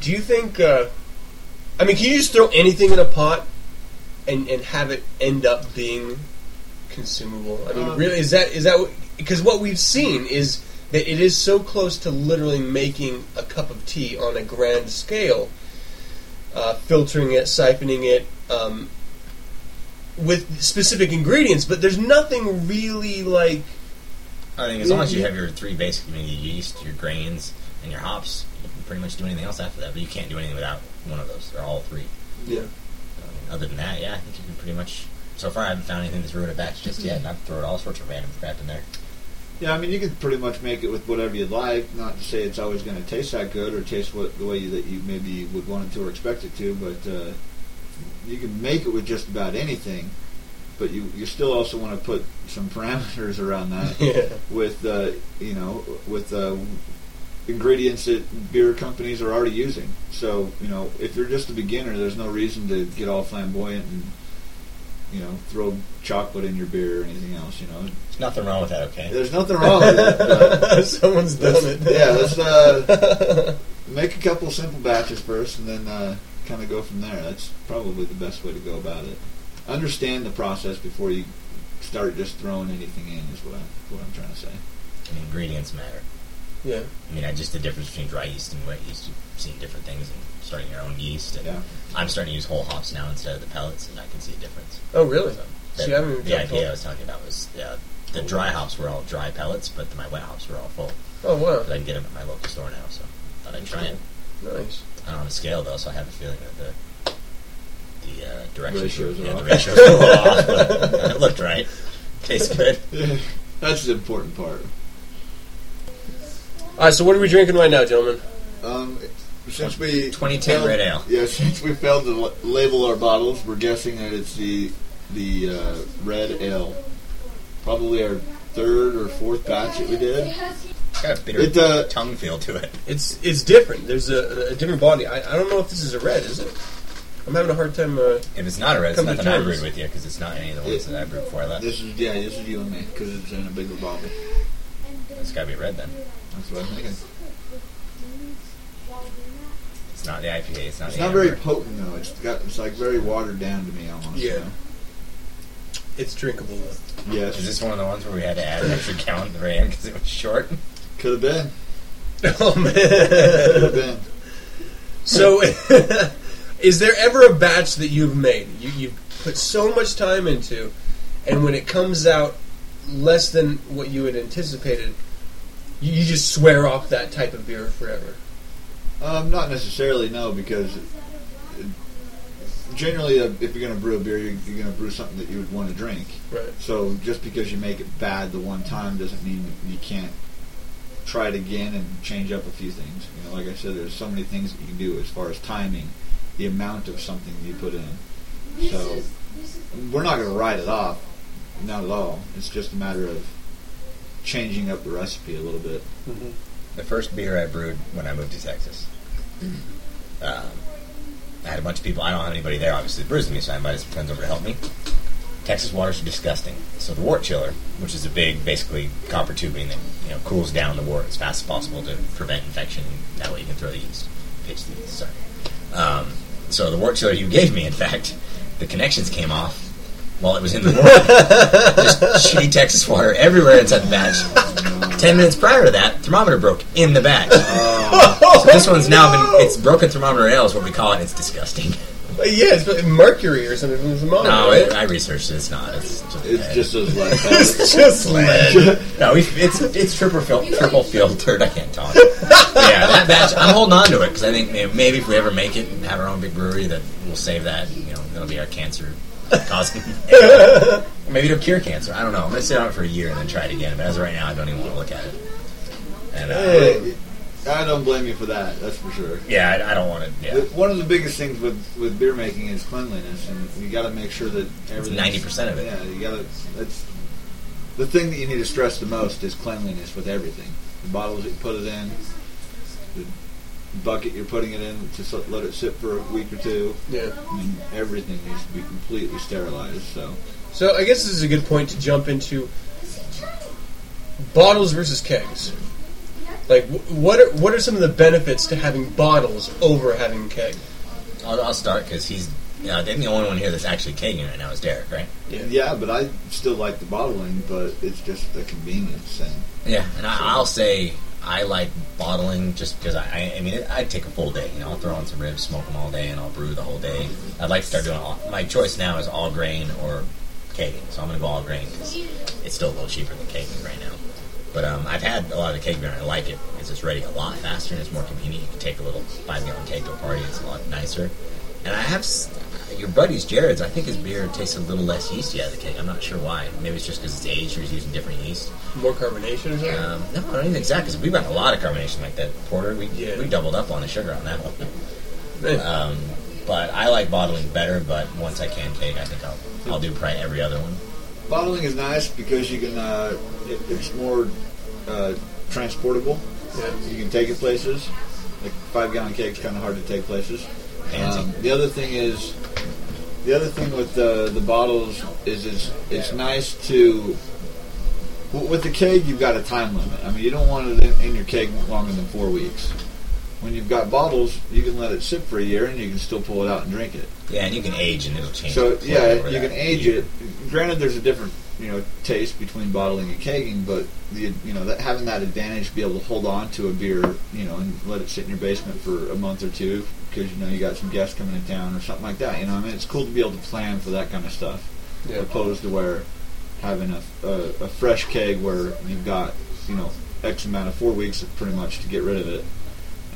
Do you think? Uh, I mean, can you just throw anything in a pot and and have it end up being consumable? I mean, Um, really, is that is that because what we've seen is that it is so close to literally making a cup of tea on a grand scale, uh, filtering it, siphoning it. Um, with specific ingredients, but there's nothing really like I think as long as you have your three basic, I mean, your yeast, your grains, and your hops, you can pretty much do anything else after that. But you can't do anything without one of those, or all three. Yeah. Mean, other than that, yeah, I think you can pretty much. So far, I haven't found anything that's ruined a batch just yet. And I've thrown all sorts of random crap in there. Yeah, I mean, you can pretty much make it with whatever you'd like. Not to say it's always going to taste that good or taste what the way you, that you maybe would want it to or expect it to, but uh, you can make it with just about anything. But you, you still also want to put some parameters around that Yeah. with uh, you know with uh, ingredients that beer companies are already using. So you know if you're just a beginner, there's no reason to get all flamboyant and you know throw chocolate in your beer or anything else. You know There's nothing wrong with that, okay? there's nothing wrong with it. Someone's done it. Yeah, let's uh, make a couple simple batches first, and then uh, kind of go from there. That's probably the best way to go about it. Understand the process before you start just throwing anything in. Is what I'm what I'm trying to say. And ingredients matter. Yeah. I mean, I just the difference between dry yeast and wet yeast. You've seen different things, and starting your own yeast. And Yeah. I'm starting to use whole hops now instead of the pellets, and I can see a difference. Oh, really? The, See, I haven't the tried IPA I was talking about was uh, the dry hops were all dry pellets, but my wet hops were all full. Oh wow, But I can get them at my local store now, so thought I'd try it. nice. I don't have a scale though, so I have a feeling that the the uh, directions Ratios were, yeah, the ratios were a little off, but it looked right. Tastes good. That's the important part. All right, so what are we drinking right now, gentlemen? Um, since we 2010 failed- red ale. Yeah, since we failed to l- label our bottles, we're guessing that it's the the uh, red ale. Probably our third or fourth batch that we did. It's Got a bitter It, uh, tongue feel to it. It's it's different. There's a, a different body. I, I don't know if this is a red, is it? I'm having a hard time. Uh, If it's not a red, it's Come to nothing I brewed with you because it's not any of the ones that I brewed before I left. This is yeah, this is you and me because it's in a bigger bottle. It's got to be red then. That's what I'm thinking. It's not the IPA. It's not It's the not very potent though. It's got it's like very watered down to me almost. you Yeah. know? it's drinkable. Though. Yes. Is this one of the ones where we had to add an extra count at the very end because it was short? Could have been. Oh man. Could have been. so, is there ever a batch that you've made you you've put so much time into, and when it comes out less than what you had anticipated, you, you just swear off that type of beer forever? Um, not necessarily, no, because uh, generally, uh, if you're going to brew a beer, you're, you're going to brew something that you would want to drink. Right. So just because you make it bad the one time doesn't mean you can't try it again and change up a few things. You know, like I said, there's so many things that you can do as far as timing, the amount of something you put in. So we're not going to write it off, not at all. It's just a matter of changing up the recipe a little bit. the first beer I brewed when I moved to Texas. Um, I had a bunch of people. I don't have anybody there, obviously, that brews with me, so I invited some friends over to help me. Texas waters are disgusting. So the wort chiller, which is a big, basically copper tubing that you know cools down the wort as fast as possible to prevent infection. That way you can throw the yeast, pitch the yeast. Sorry. Um, so the wort chiller you gave me, in fact, the connections came off while it was in the wort. Just shitty Texas water everywhere inside the batch. Ten minutes prior to that, thermometer broke in the batch. Oh. so this one's now been it's broken thermometer ale is what we call it. It's disgusting. Yeah, it's mercury or something from the thermometer. No, it, I researched it. It's not. It's just It's lead. just as lead. It's just lead. no, we, it's it's triple fil- triple filtered. I can't talk. yeah, that batch. I'm holding on to it because I think may- maybe if we ever make it and have our own big brewery, that we'll save that. You know, that'll be our cancer causing. maybe it'll cure cancer. I don't know. I'm gonna sit on it for a year and then try it again. But as of right now, I don't even want to look at it. And uh, Hey, I don't blame you for that. That's for sure. yeah, I, I don't want to. Yeah, One of the biggest things with, with beer making is cleanliness, and you got to make sure that everything. 90% of it. Yeah, you got to. That's the thing that you need to stress the most is cleanliness with everything. The bottles that you put it in, bucket you're putting it in to s- let it sit for a week or two. Yeah. I mean, everything needs to be completely sterilized. So So I guess this is a good point to jump into bottles versus kegs. Like, wh- what are what are some of the benefits to having bottles over having keg? I'll, I'll start because he's. You know, I think the only one here that's actually kegging right now is Derek, right? yeah. yeah, but I still like the bottling, but it's just the convenience and. Yeah, and I, I'll say I like bottling just because I, I, I mean, it, I'd take a full day. You know, I'll throw on some ribs, smoke them all day, and I'll brew the whole day. I'd like to start doing all. My choice now is all grain or kegging, so I'm going to go all grain because it's still a little cheaper than kegging right now. But um, I've had a lot of keg beer, and I like it because it's ready a lot faster and it's more convenient. You can take a little five gallon keg to a party; it's a lot nicer. And I have your buddy's Jared's. I think his beer tastes a little less yeasty out of the keg. I'm not sure why. Maybe it's just because it's aged or he's using different yeast. More carbonation or something? Um, no, I don't even exact because we've got a lot of carbonation like that porter. We we doubled up on the sugar on that one. Um, but I like bottling better. But once I can keg, I think I'll I'll do probably every other one. Bottling is nice because you can. Uh, it, it's more uh, transportable. Yeah. You can take it places. Like five gallon kegs, kind of hard to take places. Um, the other thing is, the other thing with the the bottles is is it's nice to. With the keg, you've got a time limit. I mean, you don't want it in, in your keg longer than four weeks. When you've got bottles, you can let it sit for a year, and you can still pull it out and drink it. Yeah, and you can age and it'll change. So yeah, you that can age it. Granted, there's a different you know taste between bottling and kegging, but the you know that having that advantage to be able to hold on to a beer, you know, and let it sit in your basement for a month or two because you know you got some guests coming in town or something like that. You know, I mean, it's cool to be able to plan for that kind of stuff, Yeah. opposed to where having a, a a fresh keg where you've got you know X amount of four weeks pretty much to get rid of it.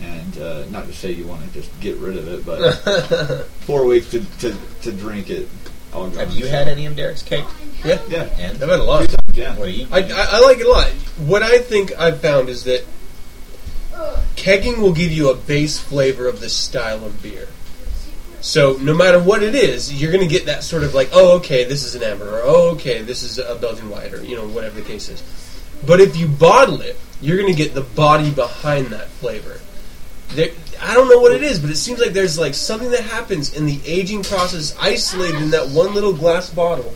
And uh, not to say you want to just get rid of it, but four weeks to, to, to drink it. All gone. Have you had any of Derek's cake? Yeah, Yeah. And I've had a lot. Yeah. what do you? I, I, I like it a lot. What I think I've found is that kegging will give you a base flavor of the style of beer. So no matter what it is, you're going to get that sort of like, oh, okay, this is an amber, or oh, okay, this is a Belgian white, or you know, whatever the case is. But if you bottle it, you're going to get the body behind that flavor. There, I don't know what it is, but it seems like there's like something that happens in the aging process, isolated in that one little glass bottle.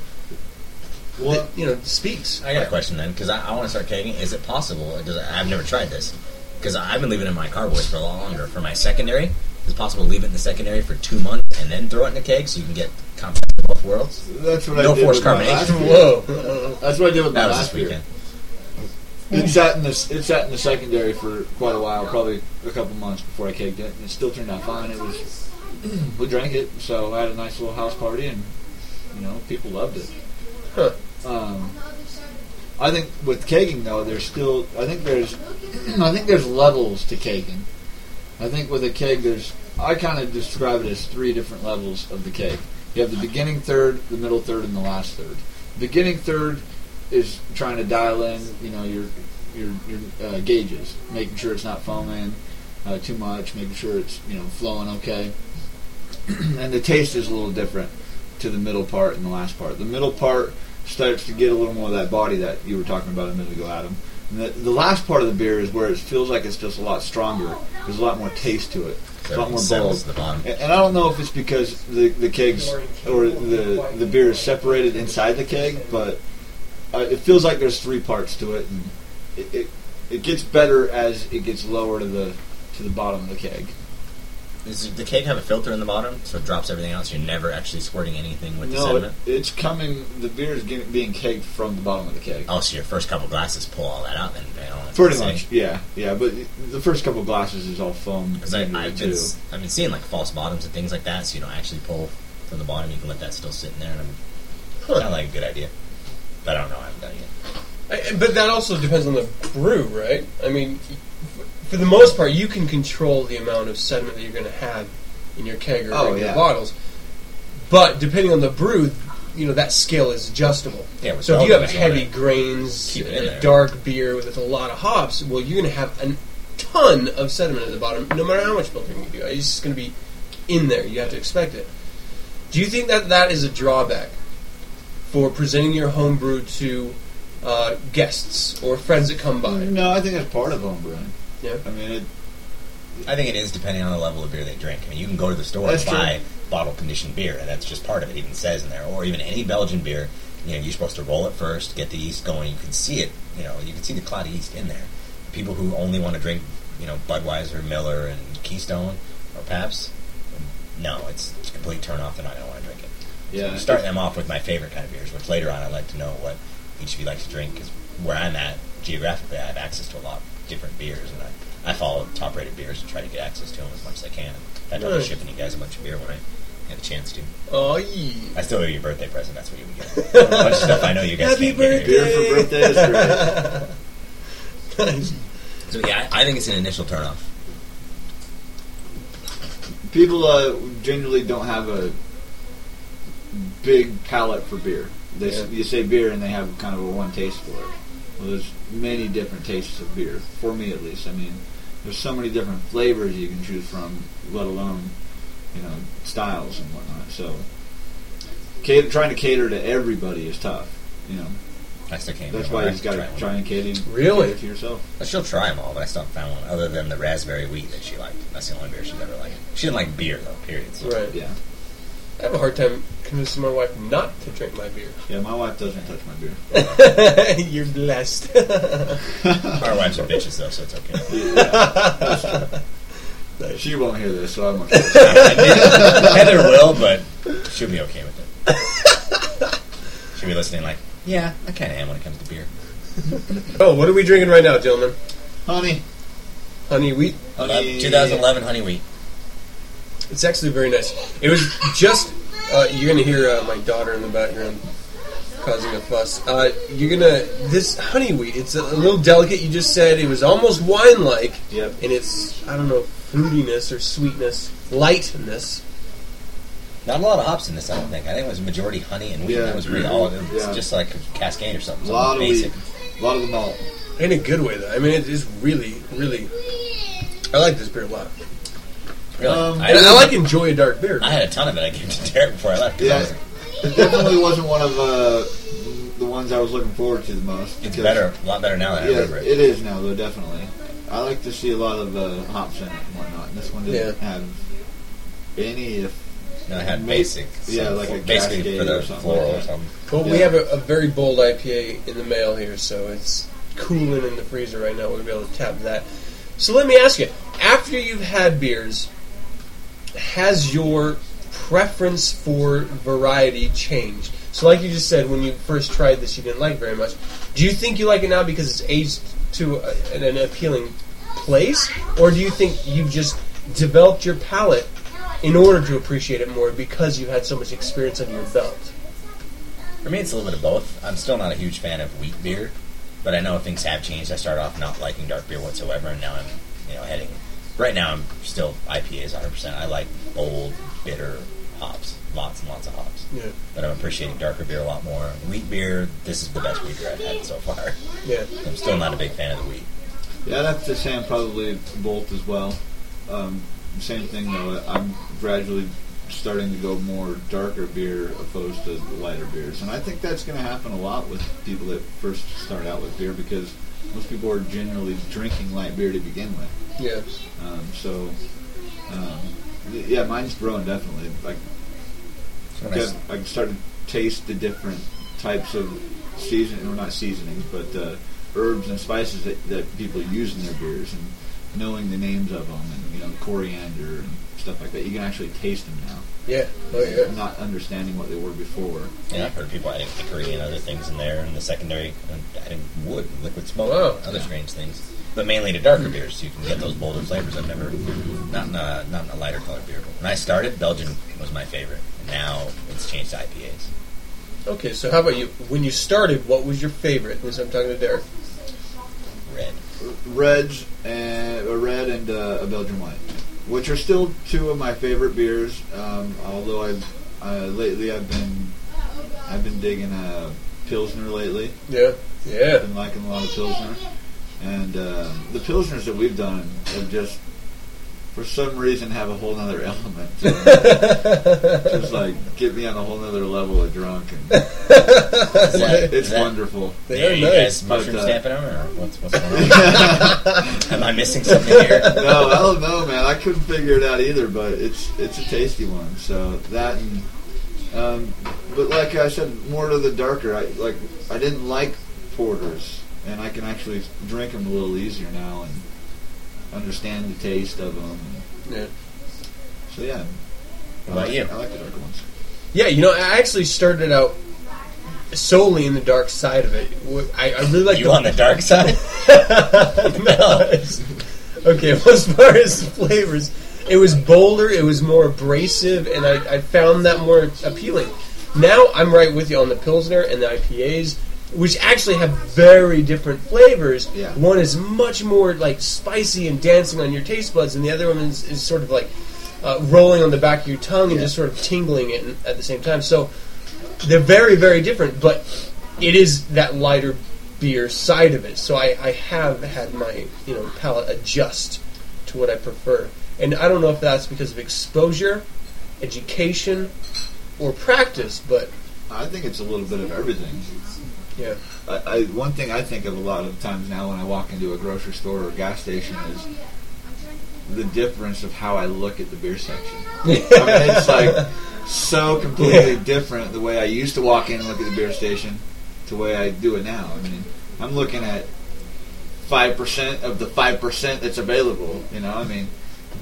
Well, that, you know, speaks. I got a question then, because I, I want to start kegging. Is it possible? Because I've never tried this. Because I've been leaving it in my carboys for a lot longer. For my secondary, is it possible to leave it in the secondary for two months and then throw it in a keg so you can get compact of both worlds? That's what no I did forced with last carbonation. Whoa. That's what I did with my That was last this beer. It sat in the it sat in the secondary for quite a while, probably a couple months before I kegged it. And it still turned out fine. It was we drank it, so I had a nice little house party, and you know people loved it. Huh. Um, I think with kegging though, there's still I think there's I think there's levels to kegging. I think with a keg, there's I kind of describe it as three different levels of the keg. You have the beginning third, the middle third, and the last third. Beginning third is trying to dial in, you know, your your your uh, gauges, making sure it's not foaming uh, too much, making sure it's you know flowing okay. and the taste is a little different to the middle part and the last part. The middle part starts to get a little more of that body that you were talking about a minute ago, Adam. And the, the last part of the beer is where it feels like it's just a lot stronger. There's a lot more taste to it. It's a lot more bold. the. And, and I don't know if it's because the the kegs or the the beer is separated inside the keg, but uh, it feels like there's three parts to it, and it, it it gets better as it gets lower to the to the bottom of the keg. Does the keg have a filter in the bottom, so it drops everything out, so you're never actually squirting anything with the No, it, it's coming. The beer is getting, being kegged from the bottom of the keg. Oh, so your first couple glasses pull all that out, then I don't Pretty to much, yeah, yeah. But the first couple glasses is all foam. Because I've been, too. I've been seeing like false bottoms and things like that, so you don't actually pull from the bottom. You can let that still sit in there, and I'm kind of like a good idea. But I don't know. I haven't done it yet. I- But that also depends on the brew, right? I mean, for the most part, you can control the amount of sediment that you're going to have in your keg or Oh, regular yeah. bottles. But depending on the brew, you know that scale is adjustable. Yeah, so if you have heavy grains, in a dark beer with a lot of hops, well, you're going to have a ton of sediment at the bottom, no matter how much filtering you do. It's just going to be in there. You have to expect it. Do you think that that is a drawback for presenting your homebrew to uh, guests or friends that come by? No, I think that's part of homebrewing. Yeah. I mean, it, I think it is depending on the level of beer they drink. I mean, you can go to the store That's and buy bottle conditioned beer, and that's just part of it. Even says in there, or even any Belgian beer. You know, you're supposed to roll it first, get the yeast going. You can see it. You know, you can see the cloudy yeast in there. People who only want to drink, you know, Budweiser, Miller, and Keystone or Pabst, no, it's, it's a complete turn off. They're not going to want to drink it. Yeah. So you start them off with my favorite kind of beers, which later on I'd like to know what each of you likes to drink, because where I'm at geographically, I have access to a lot of different beers, and I, I follow top rated beers and try to get access to them as much as I can. In fact, I'll be Nice. shipping you guys a bunch of beer when I get a chance to. Oh, yeah. I still owe you a birthday present. That's what you would get. a bunch of stuff I know you guys Happy can't get here. beer for birthday is great. nice. So yeah, I I think it's an initial turnoff. People uh, generally don't have a big palate for beer. They, s Yeah. You say beer, and they have kind of a one taste for it. Well, there's many different tastes of beer, for me at least. I mean, there's so many different flavors you can choose from, let alone you know styles and whatnot. So, cater, trying to cater to everybody is tough. You know, I still can't. that's why I you have got to try and cater, Really? cater to yourself. I she'll try them all, but I still haven't found one other than the raspberry wheat that she liked. That's the only beer she's ever liked. She didn't like beer though. Period. So. Right. Yeah, I have a hard time convincing my wife not to drink my beer. yeah. My wife doesn't touch my beer. You're blessed. Our wives are bitches though, so it's okay. She won't hear this, so I'm okay. Heather will, but she'll be okay with it. She'll be listening like, yeah, I kind of am when it comes to beer. oh, what are we drinking right now, gentlemen? Honey, Honey wheat. Uh, honey. 2011 honey wheat. It's actually very nice. It was just. Uh, you're gonna hear uh, my daughter in the background causing a fuss. Uh, you're gonna this honey wheat. It's a, a little delicate. You just said it was almost wine-like, Yep. and it's I don't know fruitiness or sweetness, lightness. Not a lot of hops in this, I don't think. I think it was majority honey and wheat. Yeah. That was really all. It was Yeah. just like a cascade or something. A lot of something basic. wheat, a lot of the malt. In a good way, though. I mean, it is really, really. I like this beer a lot. Really. Um, I, And I like enjoy a dark beer. I had a ton of it. I gave it to Derek before I left. 'cause I Yeah, was- it definitely wasn't one of uh, the ones I was looking forward to the most. it's better, a lot better now than I Yeah, remember it. it is now though. Definitely, I like to see a lot of uh, hops in it and whatnot. And this one didn't have any. If No, I had ma- basic. yeah, some like a basically Cascade for the or something floral like or something. Well, we have a, a very bold IPA in the mail here, so it's cooling in the freezer right now. We're gonna be able to tap that. So let me ask you: after you've had beers, has your preference for variety changed? So, like you just said, when you first tried this, you didn't like very much. Do you think you like it now because it's aged to a, an appealing place, or do you think you've just developed your palate in order to appreciate it more because you've had so much experience under your belt? For me, it's a little bit of both. I'm still not a huge fan of wheat beer, but I know things have changed. I started off not liking dark beer whatsoever, and now I'm, you know, heading. Right now, I'm still IPAs 100. percent I like bold, bitter hops, lots and lots of hops. Yeah. But I'm appreciating darker beer a lot more. Wheat beer, this is the best wheat beer I've had so far. Yeah. I'm still not a big fan of the wheat. Yeah, that's the have to say I'm probably Bolt as well. Um, same thing though. I'm gradually starting to go more darker beer opposed to the lighter beers, and I think that's going to happen a lot with people that first start out with beer because most people are generally drinking light beer to begin with. Yeah. Um, so, um, yeah, mine's growing definitely. Like, When I s- I can start to taste the different types of seasoning, or not seasonings, but uh, herbs and spices that, that people use in their beers, and knowing the names of them, and you know, coriander and stuff like that. You can actually taste them now. Yeah. Oh yeah. Not understanding what they were before. Yeah, I've heard people adding hickory and other things in there, and the secondary and adding wood, liquid smoke, Wow. and other strange things. But mainly to darker beers, so you can get those bolder flavors. I've never, not in a, not in a lighter colored beer. But when I started, Belgian was my favorite. Now it's changed to IPAs. Okay, so how about you? When you started, what was your favorite? This I'm talking to Derek. Red. Reds and a red and uh, a Belgian white, which are still two of my favorite beers. Um, although I've uh, lately I've been I've been digging a pilsner lately. Yeah. Yeah. I've been liking a lot of pilsner, and uh, the pilsners that we've done have just for some reason have a whole other element. to them. just like get me on a whole nother level of drunk, and it's, that- it's that- wonderful. Yeah, you guys mushroom But, uh, stamping them, or what's, what's going on? Am I missing something here? no, I don't know, man. I couldn't figure it out either, but it's it's a tasty one. So that and um, but like I said, more to the darker. I like I didn't like porters, and I can actually drink them a little easier now and understand the taste of them. Yeah. So yeah. What about I like, you? I like the darker ones. Yeah, you know, I actually started out solely in the dark side of it. I, I really like You on the dark side? no. okay, well, as far as flavors, it was bolder, it was more abrasive, and I, I found that more appealing. Now I'm right with you on the Pilsner and the IPAs, which actually have very different flavors. Yeah. One is much more like spicy and dancing on your taste buds, and the other one is, is sort of like uh, rolling on the back of your tongue and Yeah. just sort of tingling it at the same time. So they're very, very different, but it is that lighter beer side of it. So I, I have had my you know palate adjust to what I prefer, and I don't know if that's because of exposure, education, or practice, but I think it's a little bit of everything. Yeah, I, I one thing I think of a lot of times now when I walk into a grocery store or gas station is the difference of how I look at the beer section. I mean, it's like so completely different the way I used to walk in and look at the beer station to the way I do it now. I mean, I'm looking at five percent of the five percent that's available. You know, I mean,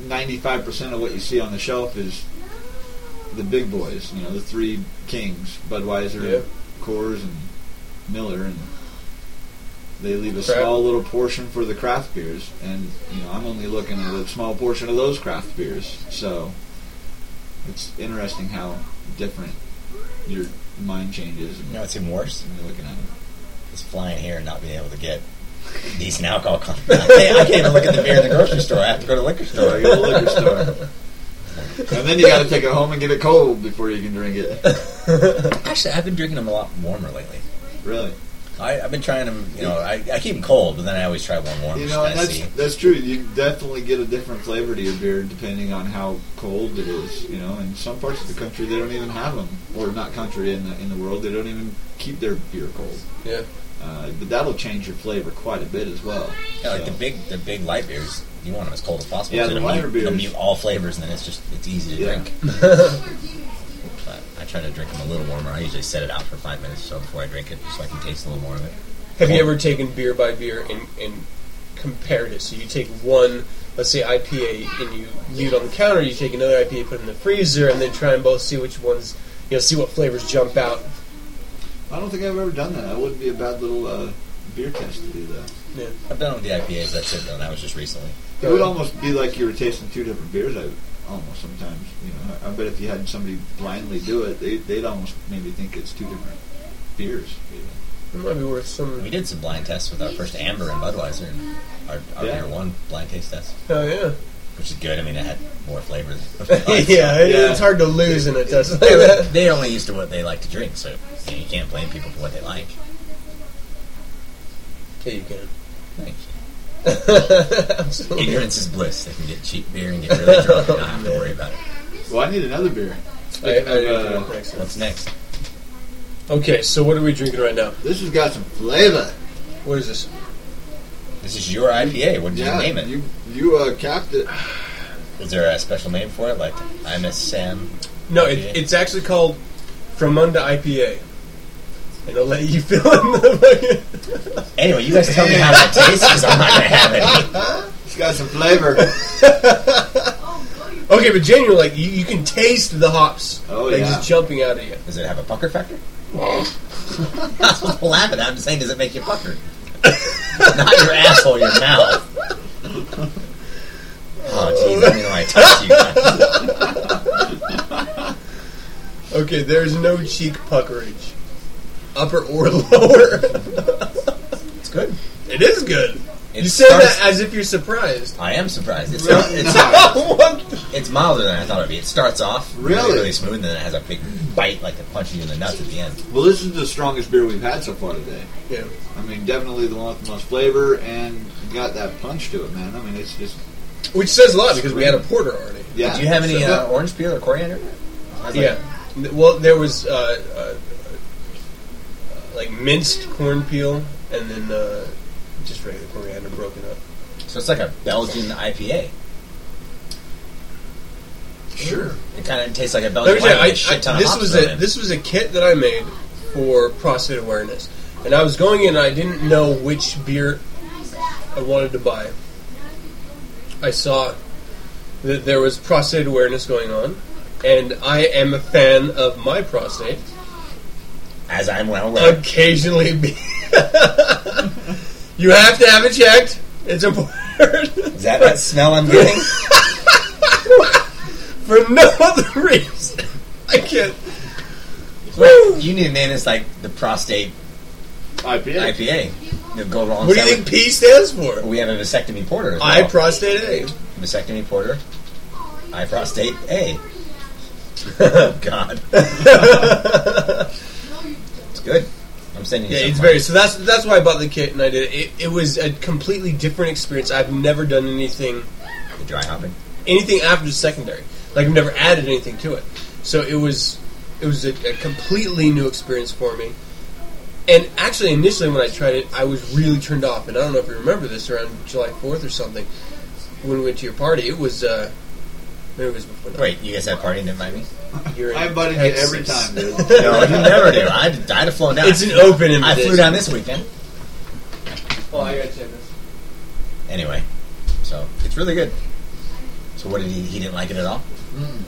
ninety-five percent of what you see on the shelf is the big boys. You know, the three kings: Budweiser, Yeah. Coors, and Miller, and they leave a Craft. small little portion for the craft beers, and you know I'm only looking at a small portion of those craft beers. So it's interesting how different your mind changes. You know what's even worse? When you're looking at it. Is flying here and not being able to get decent alcohol content. I can't, I can't even look at the beer in the grocery store. I have to go to the liquor oh, store. Or go to the liquor store. And then you got to take it home and get it cold before you can drink it. Actually, I've been drinking them a lot warmer lately. Really? I, I've been trying them. You know, I, I keep them cold, but then I always try one warm. You know, and that's see. that's true. You definitely get a different flavor to your beer depending on how cold it is. You know, in some parts of the country they don't even have them, or not country in the in the world they don't even keep their beer cold. yeah. Uh, but that'll change your flavor quite a bit as well. Yeah, like So- the big, the big light beers. You want them as cold as possible. Yeah, so the they'll lighter mute, they'll beers. mute all flavors, and then it's just it's easy to Yeah. drink. but I try to drink them a little warmer. I usually set it out for five minutes or so before I drink it, just so I can taste a little more of it. Have you ever taken beer by beer and, and compared it? So you take one, let's say IPA, and you leave it on the counter. You take another IPA, put it in the freezer, and then try and both see which ones, you know, see what flavors jump out. I don't think I've ever done that. That wouldn't be a bad little uh, beer test to do that. Yeah. I've done it with the IPAs. That's it, though. That was just recently. It would almost be like you were tasting two different beers. I almost sometimes, you know. I, I bet if you had somebody blindly do it, they, they'd almost maybe think it's two different beers. Even. It might be worth some. We did some blind tests with our first Amber and Budweiser, and our, our Yeah. beer one blind taste test, Oh yeah. which is good. I mean, it had more flavor. Yeah, Yeah. it's hard to lose in a test like they, that. they only used to what they like to drink, so you, know, you can't blame people for what they like. Okay, you can. Thank you. Absolutely. Ignorance is bliss. They can get cheap beer and get really drunk and not have to worry about it. Well, I need another beer. I, Speaking I uh, next. What's next? Okay, so what are we drinking right now? this has got some flavor. What is this? This is your IPA. What did Yeah, you name it? you you uh, capped it. Is there a special name for it? Like I'm a Sam. No, it, it's actually called Fromunda IPA. And I'll let you fill in the Anyway, you guys tell me how that tastes because I'm not gonna have any. It's got some flavor. Okay, but genuinely, like you, you can taste the hops, Oh, like yeah. just jumping out at you. Does it have a pucker factor? That's what I'm laughing at. I'm just saying, does it make you pucker? not your asshole, your mouth. Oh, geez, let me know I touched you. guys. Okay, there's no cheek puckerage, upper or lower. It's good. It is good. It you say starts- that as if you're surprised. I am surprised. It's Really? it's, What the- it's milder than I thought it'd be. It starts off really, Really? really smooth, and then it has a big bite, like it punches you in the nuts at the end. Well, this is the strongest beer we've had so far today. Yeah. I mean, definitely the one with the most flavor and got that punch to it, man. I mean, it's just Which says a lot because we had a porter already. yeah. Do you have any So- uh, orange peel or coriander? How's that? Yeah. Well, there was uh, uh, like minced corn peel and then uh, just regular coriander broken up. So it's like a Belgian IPA. Sure. It kind of tastes like a Belgian me IPA. I, shit ton I, this hops was a in. this was a kit that I made for prostate awareness, and I was going in. and I didn't know which beer I wanted to buy. I saw that there was prostate awareness going on, and I am a fan of my prostate. As I'm well aware. Occasionally, be you have to have it checked. It's important. Is that that smell I'm getting? for no other reason. I can't. Wait, you need to name this like the prostate IPA. IPA. It'll go wrong. What do you think P stands for? We have a vasectomy porter as well. I prostate A. vasectomy porter. I prostate A. oh God. Good. I'm sending you. Yeah, it's very. So that's that's why I bought the kit and I did it. It, it was a completely different experience. I've never done anything The dry hopping. anything after the secondary. Like I've never added anything to it. So it was it was a, a completely new experience for me. And actually, initially when I tried it, I was really turned off. And I don't know if you remember this around July Fourth or something when we went to your party. It was uh, maybe it was before. Wait, you guys had a party and didn't me? You're in I invited you every Texas. time, dude. No, you never do. I'd, I'd have flown down. It's an open I invitation. flew down this weekend. Oh, I got check this. Anyway, so it's really good. So what did he? He didn't like it at all. Mm.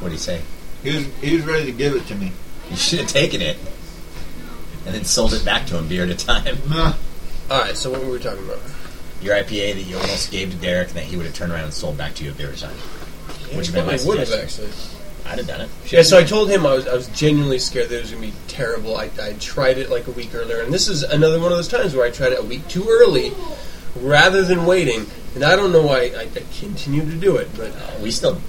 What did he say? He was he was ready to give it to me. You should have taken it and then sold it back to him beer at a time. Nah. All right. So what were we talking about? Your IPA that you almost gave to Derek and that he would have turned around and sold back to you at beer at a time. Which would have been my I would have suggestion. actually. I'd have done it. Yeah, so I told him I was I was genuinely scared that it was gonna be terrible. I, I tried it like a week earlier, and this is another one of those times where I tried it a week too early, rather than waiting. And I don't know why I, I continue to do it, but uh, We still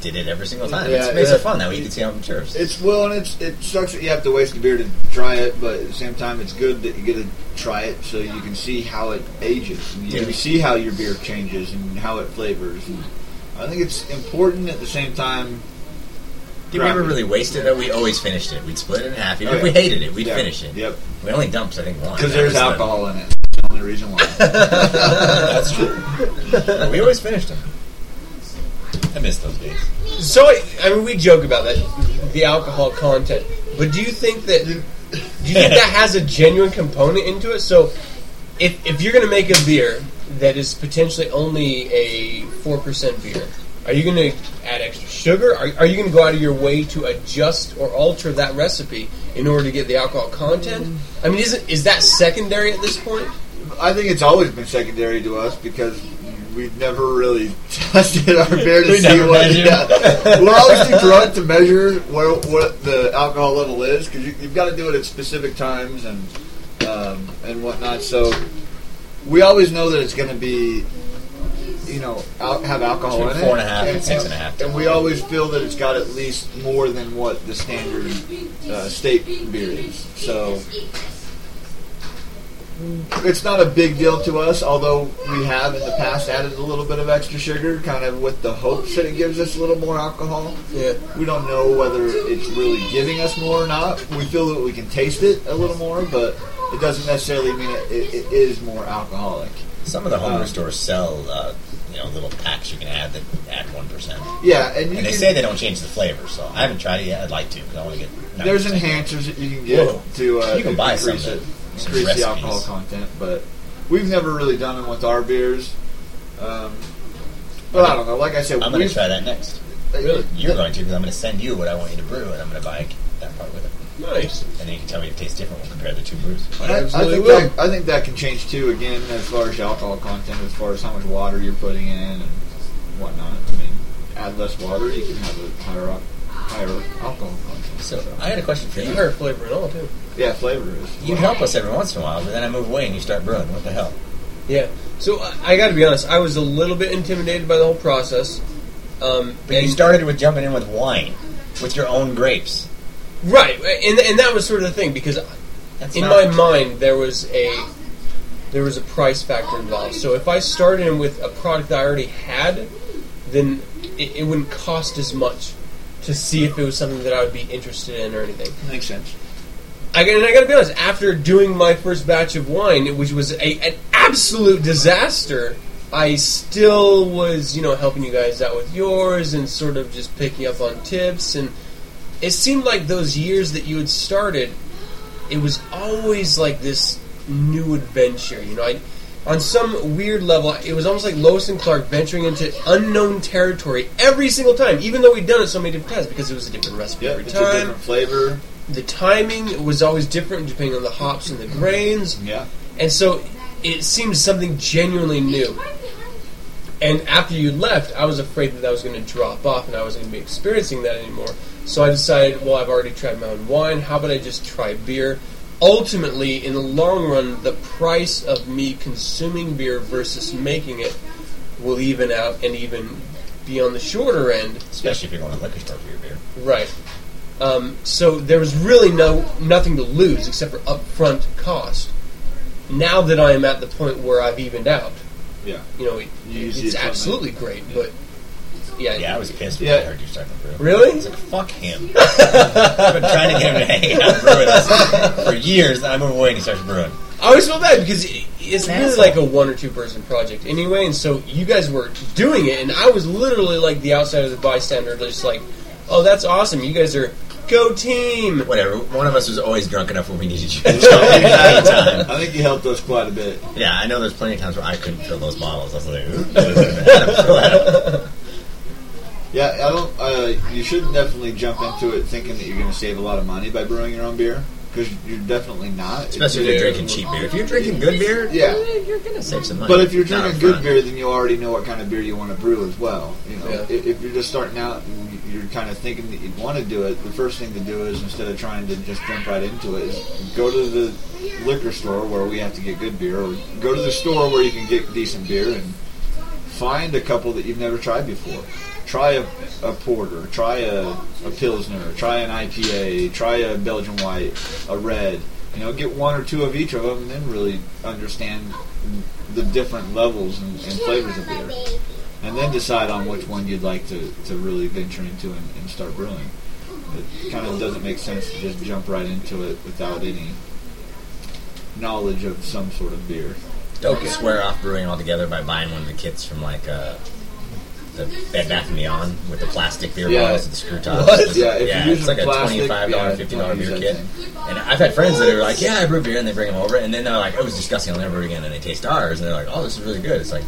did it every single time. Yeah, it makes yeah. it fun that way you can see how it matures. It's well, and it's it sucks that you have to waste a beer to try it, but at the same time, it's good that you get to try it so you can see how it ages and you Yeah. can see how your beer changes and how it flavors. And I think it's important at the same time. Did we ever really waste it? Though? We always finished it. We'd split it in half. Even Oh, if we hated it, we'd Yeah. finish it. Yep. We only dumped, I think, one. Because there's was the- alcohol in it. That's the only reason why. That's true. We always finished them. I miss those days. so I, I mean we joke about that the alcohol content, but do you think that do you think that has a genuine component into it? So if if you're gonna make a beer that is potentially only a four percent beer. Are you going to add extra sugar? Are, are you going to go out of your way to adjust or alter that recipe in order to get the alcohol content? I mean, isn't is that secondary at this point? I think it's always been secondary to us because we've never really tested our beer to We see what. Yeah. We're always too drunk to measure what, what the alcohol level is because you, you've got to do it at specific times and um, and whatnot. So we always know that it's going to be. You know, al- have alcohol Between in it, four and a half and six and a half. and we always feel that it's got at least more than what the standard uh, state beer is. So it's not a big deal to us, although we have in the past added a little bit of extra sugar, kind of with the hopes that it gives us a little more alcohol. Yeah. We don't know whether it's really giving us more or not. We feel that we can taste it a little more, but it doesn't necessarily mean it, it, it is more alcoholic. Some of the homebrew Um, stores sell, uh, you know, little packs you can add that add one percent. Yeah, and you they can- say they don't change the flavor, so I haven't tried it yet. I'd like to because I want to get. There's enhancers that you can get Whoa. to uh, You can buy increase some it, some increase the alcohol content, but we've never really done them with our beers. Um, but I don't know. Like I said, I'm going to try that next. Really? You're going to because I'm going to send you what I want you to brew, and I'm going to buy that part with it. Nice. And then you can tell me if it tastes different. We'll compare the two brews. I, I think that, I think that can change too. Again, as far as alcohol content, as far as how much water you're putting in and whatnot. I mean, add less water, you can have a higher al- higher alcohol content. So I had a question for you. Higher flavor at all too. Yeah, flavor is. You help us every once in a while, but then I move away and you start brewing. What the hell? Yeah. So I, I got to be honest. I was a little bit intimidated by the whole process. Um, But you started with jumping in with wine, with your own grapes. Right, and and that was sort of the thing because That's in my mind there was a there was a price factor involved. So if I started in with a product that I already had, then it, it wouldn't cost as much to see if it was something that I would be interested in or anything. Makes sense. I got, and I got to be honest. After doing my first batch of wine, which was a, an absolute disaster, I still was, you know, helping you guys out with yours and sort of just picking up on tips. And it seemed like those years that you had started, it was always like this new adventure. You know, I, on some weird level, it was almost like Lewis and Clark venturing into unknown territory every single time, even though we'd done it so many different times because it was a different recipe every time a different flavor. the timing was always different depending on the hops and the grains. Yeah. And so it seemed something genuinely new. And after you left, I was afraid that I was going to drop off and I wasn't going to be experiencing that anymore. So I decided, well, I've already tried my own wine. How about I just try beer? Ultimately, in the long run, the price of me consuming beer versus making it will even out and even be on the shorter end. Especially if you're going to liquor store for your beer. Right. Um, so there was really no nothing to lose except for upfront cost. Now that I am at the point where I've evened out, Yeah. you know, it, You use the it's equipment. absolutely great. But yeah, Yeah, I was pissed when Yeah. I heard you starting to brew. Really? I was like, fuck him. I've been trying to get him to hang out brewing this for years, I move away and he starts brewing. I always feel bad because it, it's An really asshole. like a one or two person project anyway, and so you guys were doing it, and I was literally like the outsider, the bystander, just like, oh, that's awesome, you guys are go team. Whatever. One of us was always drunk enough when we needed you to jump in anytime. I think you helped us quite a bit. Yeah, I know there's plenty of times where I couldn't fill those bottles. I was like, "Ooh, Adam." Yeah, I don't. Uh, you shouldn't definitely jump into it thinking that you're going to save a lot of money by brewing your own beer because you're definitely not. Especially if you're drinking cheap beer. If you're drinking good beer, Yeah. you're gonna save some money. But if you're drinking up good front. beer, then you already know what kind of beer you want to brew as well. You know, Yeah. if, if you're just starting out and you're kind of thinking that you want to do it, the first thing to do is instead of trying to just jump right into it, is go to the liquor store where we have to get good beer, or go to the store where you can get decent beer, and find a couple that you've never tried before. Try a, a porter, try a, a pilsner, try an IPA, try a Belgian white, a red. You know, get one or two of each of them, and then really understand the different levels and, and flavors of beer, and then decide on which one you'd like to, to really venture into and, and start brewing. It kind of doesn't make sense to just jump right into it without any knowledge of some sort of beer. Don't swear off brewing altogether by buying one of the kits from like uh, the Bed Bath and Beyond with the plastic beer Yeah. bottles with the screw tops. What? It's- Yeah, if you're it's using like a plastic, twenty-five dollar, yeah, fifty dollar beer kit. thing. And I've had friends that are like, "Yeah, I brew beer," and they bring them over, and then they're like, oh, "It was disgusting. I'll never brew it again." And they taste ours, and they're like, "Oh, this is really good." It's like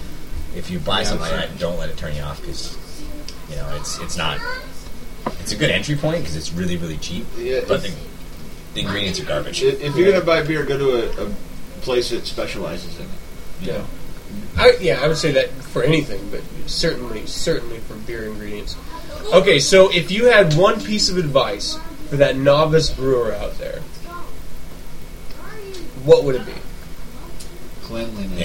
if you buy Yeah, something like that, don't let it turn you off because you know it's it's not. It's a good entry point because it's really really cheap, Yeah, but the, the ingredients are garbage. If, if you're going to buy beer, go to a, a place that specializes in it. you Yeah. Know. I, yeah, I would say that for anything, but certainly, certainly for beer ingredients. Okay, so if you had one piece of advice for that novice brewer out there, what would it be? Cleanliness.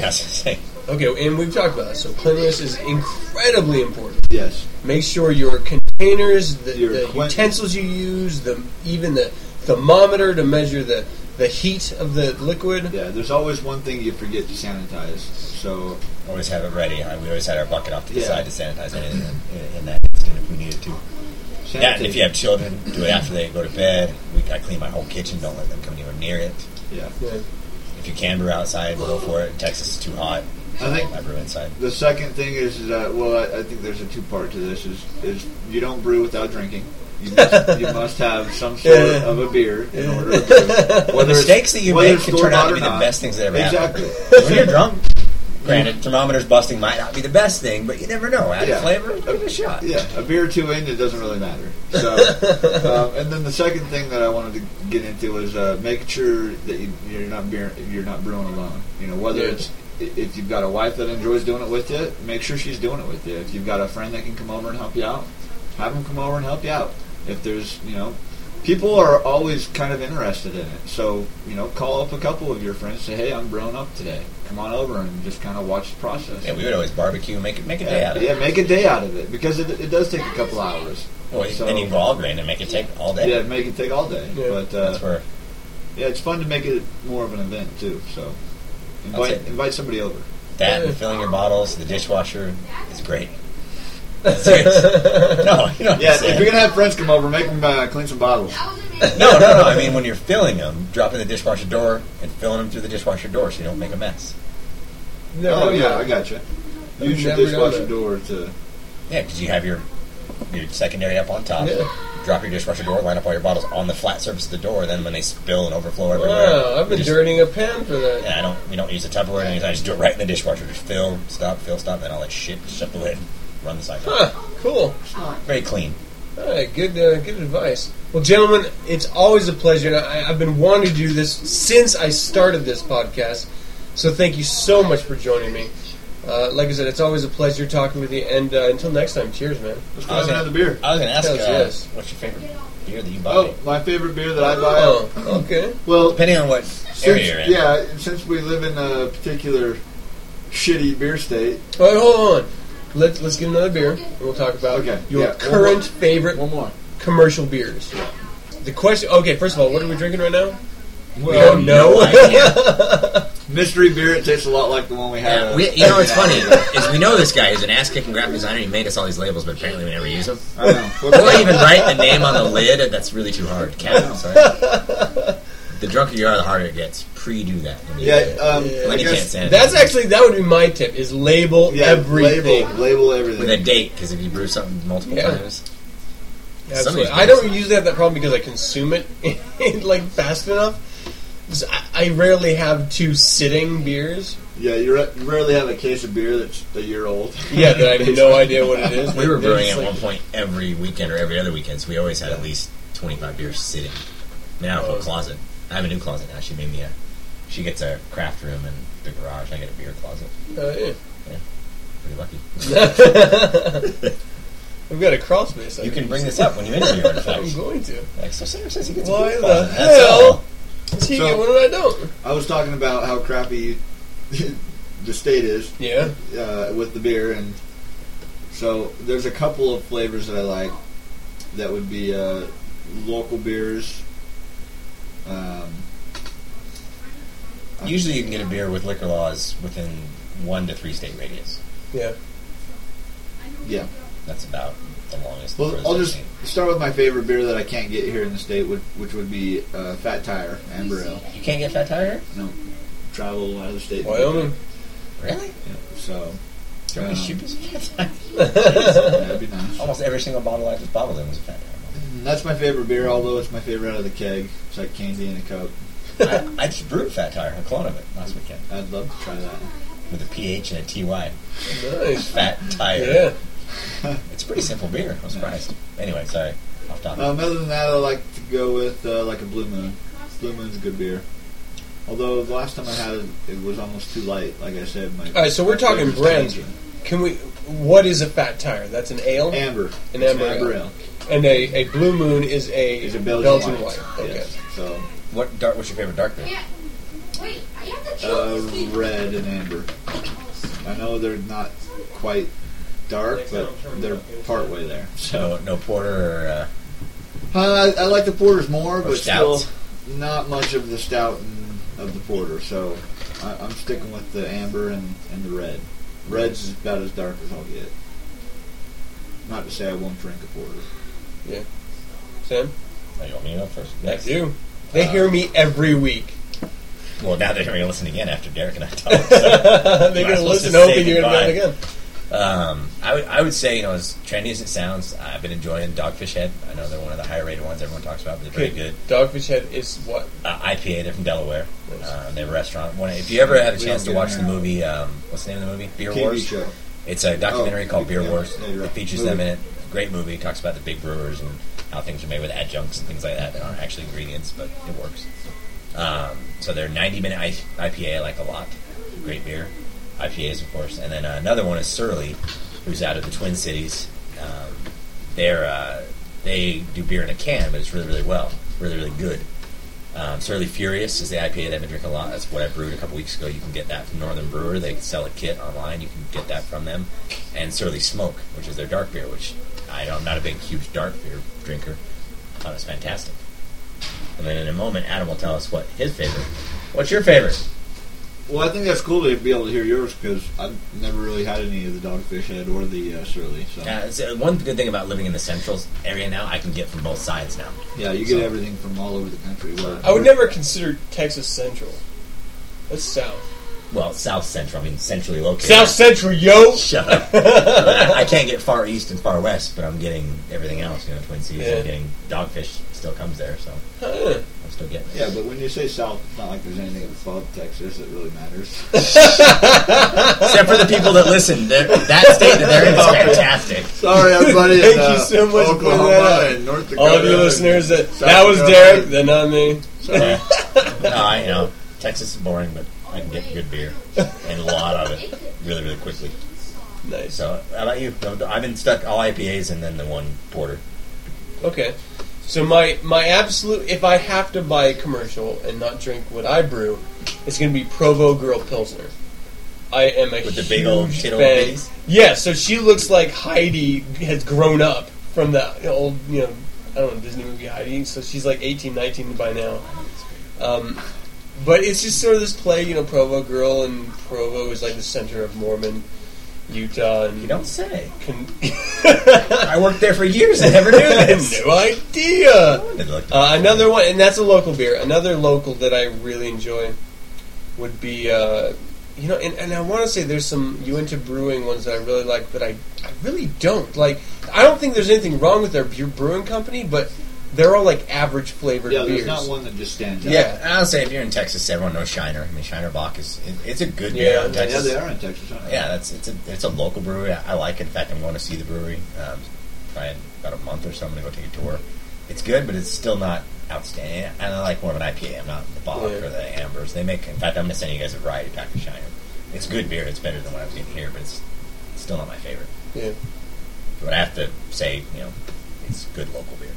Yes. Okay, and we've talked about that. So cleanliness is incredibly important. Yes. Make sure your containers, the, Your the equip- utensils you use, the even the thermometer to measure the the heat of the liquid. Yeah, there's always one thing you forget to sanitize. So Always have it ready. I- We always had our bucket off to the Yeah. side to sanitize anything in, in that instant if we needed to. Yeah, and if you have children, do it after they go to bed. We, I clean my whole kitchen. Don't let them come anywhere near it. Yeah. Yeah. If you can brew outside, go for it. In Texas is too hot. I think I brew inside. The second thing is, is that well, I, I think there's a two part to this. Is is you don't brew without drinking. You must, you must have some sort Yeah. of a beer in order to brew. The Whether it's- mistakes that you make can turn out to be the not. best things that ever Exactly. happen. when you're drunk, granted, thermometers busting might not be the best thing, but you never know. Add Yeah. flavor, give it a shot. Yeah, a beer or two in, it doesn't really matter. So, um, and then the second thing that I wanted to get into was uh, making sure that you, you're not beer, you're not brewing alone. You know, whether Yeah. it's if you've got a wife that enjoys doing it with you, make sure she's doing it with you. If you've got a friend that can come over and help you out, have them come over and help you out. If there's, you know, people are always kind of interested in it. So, you know, call up a couple of your friends, say, "Hey, I'm brewing up today. Come on over and just kind of watch the process." Yeah, we would always barbecue, make it, make a day Yeah, out of it. yeah, make a day out of it because it, it does take a couple hours. Well, So- then you go all grain and make it take all day. Yeah, make it take all day. Yeah. But uh, That's where- yeah, it's fun to make it more of an event too. So invite invite somebody over. That and filling your bottles, the dishwasher is great. Serious. no, you know what yeah, if you're gonna have friends come over, make them uh, clean some bottles. no, no, no. I mean, when you're filling them, dropping the dishwasher door and filling them through the dishwasher door so you don't make a mess. oh yeah, I got you. Use your never done dishwasher that. door to. Yeah, because you have your your secondary up on top. Yeah. Drop your dishwasher door, line up all your bottles on the flat surface of the door. Then when they spill and overflow everywhere, Wow, I've been you just- dirtying a pan for that. Yeah, I don't. We don't use a Tupperware or anything. I just do it right in the dishwasher. Just fill, stop, fill, stop. Then all that shit, shut the lid, run the cycle. Huh, cool. Very clean. All right, good, uh, good advice. Well, gentlemen, it's always a pleasure. And I, I've been wanting to do this since I started this podcast. So thank you so much for joining me. Uh, like I said, it's always a pleasure talking with you. And uh, until next time, cheers, man. Let's go have another beer. I was going to ask, uh, Hells yes. what's your favorite beer that you buy? Oh, my favorite beer that I buy. Oh, okay. Well, depending on what since, area you're in. yeah, since we live in a particular shitty beer state. All right, hold on. Let's let's get another beer, and we'll talk about Okay, your yeah, one current more. favorite One more. commercial beers. The question. Okay, first of all, what are we drinking right now? We We don't know. Mystery beer. It tastes a lot like the one we had. Yeah, we, you know what's funny is we know this guy is an ass kicking graphic designer. He made us all these labels, but apparently we never use them. I know. Or even write the name on the lid. That's really too hard. Cat, sorry. The drunker you are, the harder it gets. Pre-do that. Yeah, um, Then you can't stand it. That's actually that would be my tip: is label Yeah, everything. label, label everything. with a date because if you brew something multiple Yeah. times, Some Absolutely. I don't usually have that problem because I consume it like fast enough. I, I rarely have two sitting beers. Yeah, you ra- rarely have a case of beer that's a year old. Yeah, that I have no idea what it is. we were brewing at like- one point every weekend or every other weekend, so we always had at least twenty-five beers sitting. I mean, a Oh. closet. I have a new closet now. She made me a. She gets a craft room in the garage. I get a beer closet. Oh, yeah. Yeah. Pretty lucky. We've got a crawl space. I You can bring this up when you interview I'm going to. Like, so Sarah says he gets a Why beer the closet. That's hell all. does he So- get one and I don't? I was talking about how crappy the state is. Yeah. Uh, with the beer, and so there's a couple of flavors that I like. That would be uh, local beers. Um, Usually, you can get a beer with liquor laws within one to three state radius. Yeah. yeah. That's about the longest. Well, I'll just seen. start with my favorite beer that I can't get here in the state, which, which would be uh, Fat Tire Amber Ale. You can't get Fat Tire. No, travel out of the state. Wyoming. Really? Yeah, so. Do you want um, shoot Fat yeah, Tire? that'd be nice. Almost every single bottle I just bottled in was a Fat Tire. And That's my favorite beer, although it's my favorite out of the keg. It's like candy in a cup. I, I just brewed Fat Tire, a clone of it, last weekend I'd love to try that. with a PH and a TY. Nice. Fat Tire. Yeah. It's a pretty simple beer. I'm surprised. Anyway, sorry. Off topic. Um, other than that, I like to go with uh, like a Blue Moon. Blue Moon's a good beer. Although the last time I had it, it was almost too light. Like I said, my All right, so we're talking flavor's brands. changing. Can we? What is a fat tire? That's an ale. Amber. An It's amber, amber ale. ale. And a, a blue moon is a, It's a Belgian, white. Okay. Yes. So What dark? What's your favorite dark beer? uh, red and amber. I know they're not quite dark, but they're part way there. No, no porter or uh, Uh, I, I like the porters more, but stout? still not much of the stout and of the porter. So I, I'm sticking with the amber and, and the red. Red's about as dark as I'll get. Not to say I won't drink a porter. Yeah. Sam? Oh, you want me to go first? I do. They hear me every week. Well, now they're going to listen again after Derek and I talk. So They're gonna listen just hoping say you're gonna be on again. Um, I would I would say you know as trendy as it sounds, I've been enjoying Dogfish Head. I know they're one of the higher rated ones everyone talks about, but they're very Okay, good. Dogfish Head is what? Uh, IPA. They're from Delaware. Uh, they have a restaurant. When, if you ever had a chance to watch the movie, um, what's the name of the movie? Beer TV Wars. show. It's a documentary Oh, called Beer yeah, Wars. right. It features Movie. them in it. Great movie. It talks about the big brewers and how things are made with adjuncts and things like that. That aren't actually ingredients, but it works. Um, so they're 90 minute I- IPA I like a lot. Great beer. IPAs, of course. And then uh, another one is Surly, who's out of the Twin Cities. Um, they're uh, they do beer in a can, but it's really really well, really really good. Um, Surly Furious is the IPA that I've been drinking a lot. That's what I brewed a couple weeks ago. You can get that from Northern Brewer. They sell a kit online. You can get that from them. And Surly Smoke, which is their dark beer, which I know I'm not a big, huge dark beer drinker. I thought it was fantastic. And then in a moment, Adam will tell us what his favorite. What's your favorite? Well, I think that's cool to be able to hear yours because I've never really had any of the Dogfish Head or the uh, Surly. So Uh, it's, uh, one good thing about living in the central area now, I can get from both sides now. yeah, you get So- everything from all over the country. Where, I would never consider Texas Central. That's South. Well, south central. I mean, centrally located. South Central, yo. Shut up. I I can't get far east and far west, but I'm getting everything else. You know, Twin Cities. Yeah. I'm getting Dogfish still comes there, so Huh. I'm still getting it. yeah, but when you say South, it's not like there's anything above Texas that really matters. Except for the people that listen, They're- that state that they're in is fantastic. Sorry, everybody. Thank in, uh, you so much Oklahoma pointing that and North Dakota. All of you listeners, that South that was Dakota. Derek, then not me. Yeah. no, I you know Texas is boring, but I can get good beer and a lot of it really, really quickly. Nice. So, how about you? I've been stuck all IPAs and then the one porter. Okay. So my my absolute if I have to buy a commercial and not drink what I brew, it's going to be Provo Girl Pilsner. I am a With the big old fan. Yeah, so she looks like Heidi has grown up from the old, you know, I don't know, Disney movie Heidi. So she's like 18, 19 by now. Um, but it's just sort of this play, you know, Provo Girl, and Provo is like the center of Mormon Utah. And You don't say. Con- I worked there for years. I never knew this. no idea. Look- Uh, another one, and that's a local beer. Another local that I really enjoy would be, uh, you know, and, and I want to say there's some you into brewing ones that I really like, but I, I really don't. Like, I don't think there's anything wrong with their beer brewing company, but they're all like average flavored beers. Yeah, there's not one that just stands out. Yeah. I'll say if you're in Texas, everyone knows Shiner. I mean, Shiner Bock is it, it's a good Yeah. beer in Yeah, Yeah, they are in Texas. Aren't they? Yeah, that's it's a it's a local brewery. I, I like it. In fact, I'm going to see the brewery. Um, probably in about a month or so. I'm going to go take a tour. It's good, but it's still not outstanding. And I like more of an IPA. I'm not the Bock Yeah. or the Ambers. They make. In fact, I'm going to send you guys a variety pack of Shiner. It's good beer. It's better than what I was getting here, but it's still not my favorite. Yeah. But I have to say, you know, it's good local beer.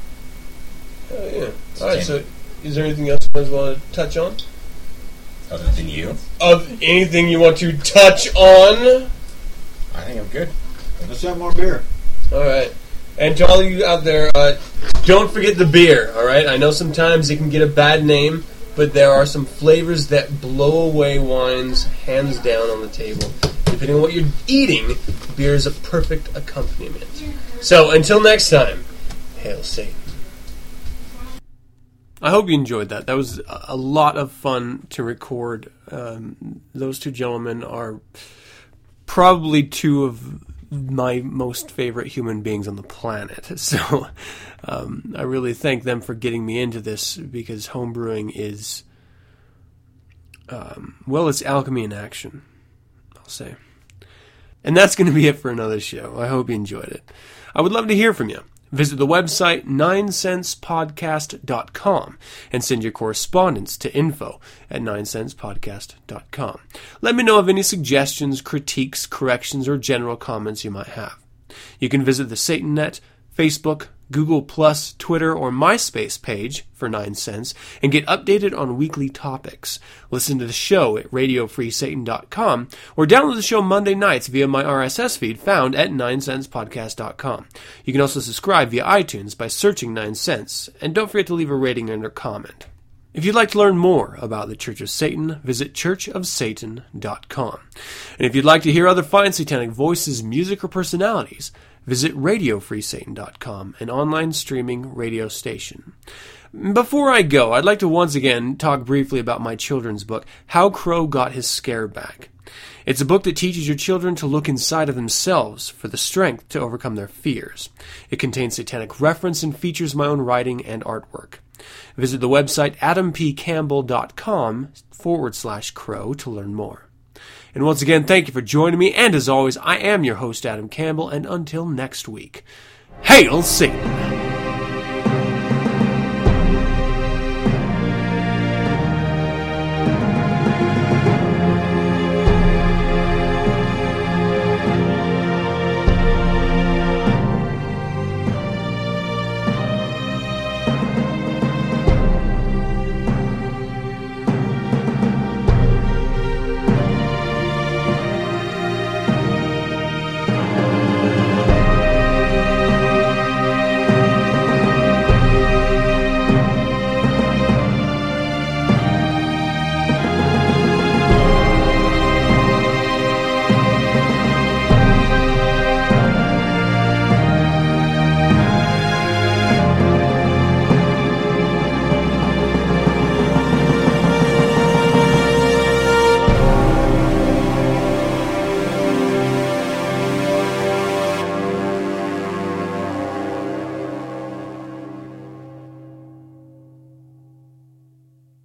Oh, yeah. All right. So, is there anything else you guys want to touch on? Other than you, Of anything you want to touch on? I think I'm good. Let's have more beer. All right. And to all of you out there, uh, don't forget the beer. All right. I know sometimes it can get a bad name, but there are some flavors that blow away wines hands down on the table. Depending on what you're eating, beer is a perfect accompaniment. So until next time, hail Satan. I hope you enjoyed that. That was a lot of fun to record. Um, those two gentlemen are probably two of my most favorite human beings on the planet. So um, I really thank them for getting me into this because homebrewing is, um, well, it's alchemy in action, I'll say. And that's going to be it for another show. I hope you enjoyed it. I would love to hear from you. Visit the website 9centspodcast.com and send your correspondence to info at 9centspodcast.com. Let me know of any suggestions, critiques, corrections, or general comments you might have. You can visit the SatanNet, Facebook, Google Plus, Twitter, or MySpace page for 9 cents and get updated on weekly topics. Listen to the show at radiofreesatan.com or download the show Monday nights via my RSS feed found at 9centspodcast.com. You can also subscribe via iTunes by searching 9 cents and don't forget to leave a rating and a comment. If you'd like to learn more about the Church of Satan, visit churchofsatan.com. And if you'd like to hear other fine satanic voices, music, or personalities, visit radiofreesatan.com, an online streaming radio station. Before I go, I'd like to once again talk briefly about my children's book, How Crow Got His Scare Back. It's a book that teaches your children to look inside of themselves for the strength to overcome their fears. It contains satanic reference and features my own writing and artwork. Visit the website adampcampbell.com forward slash crow to learn more. And once again, thank you for joining me, and as always, I am your host, Adam Campbell, and until next week, Hail Satan!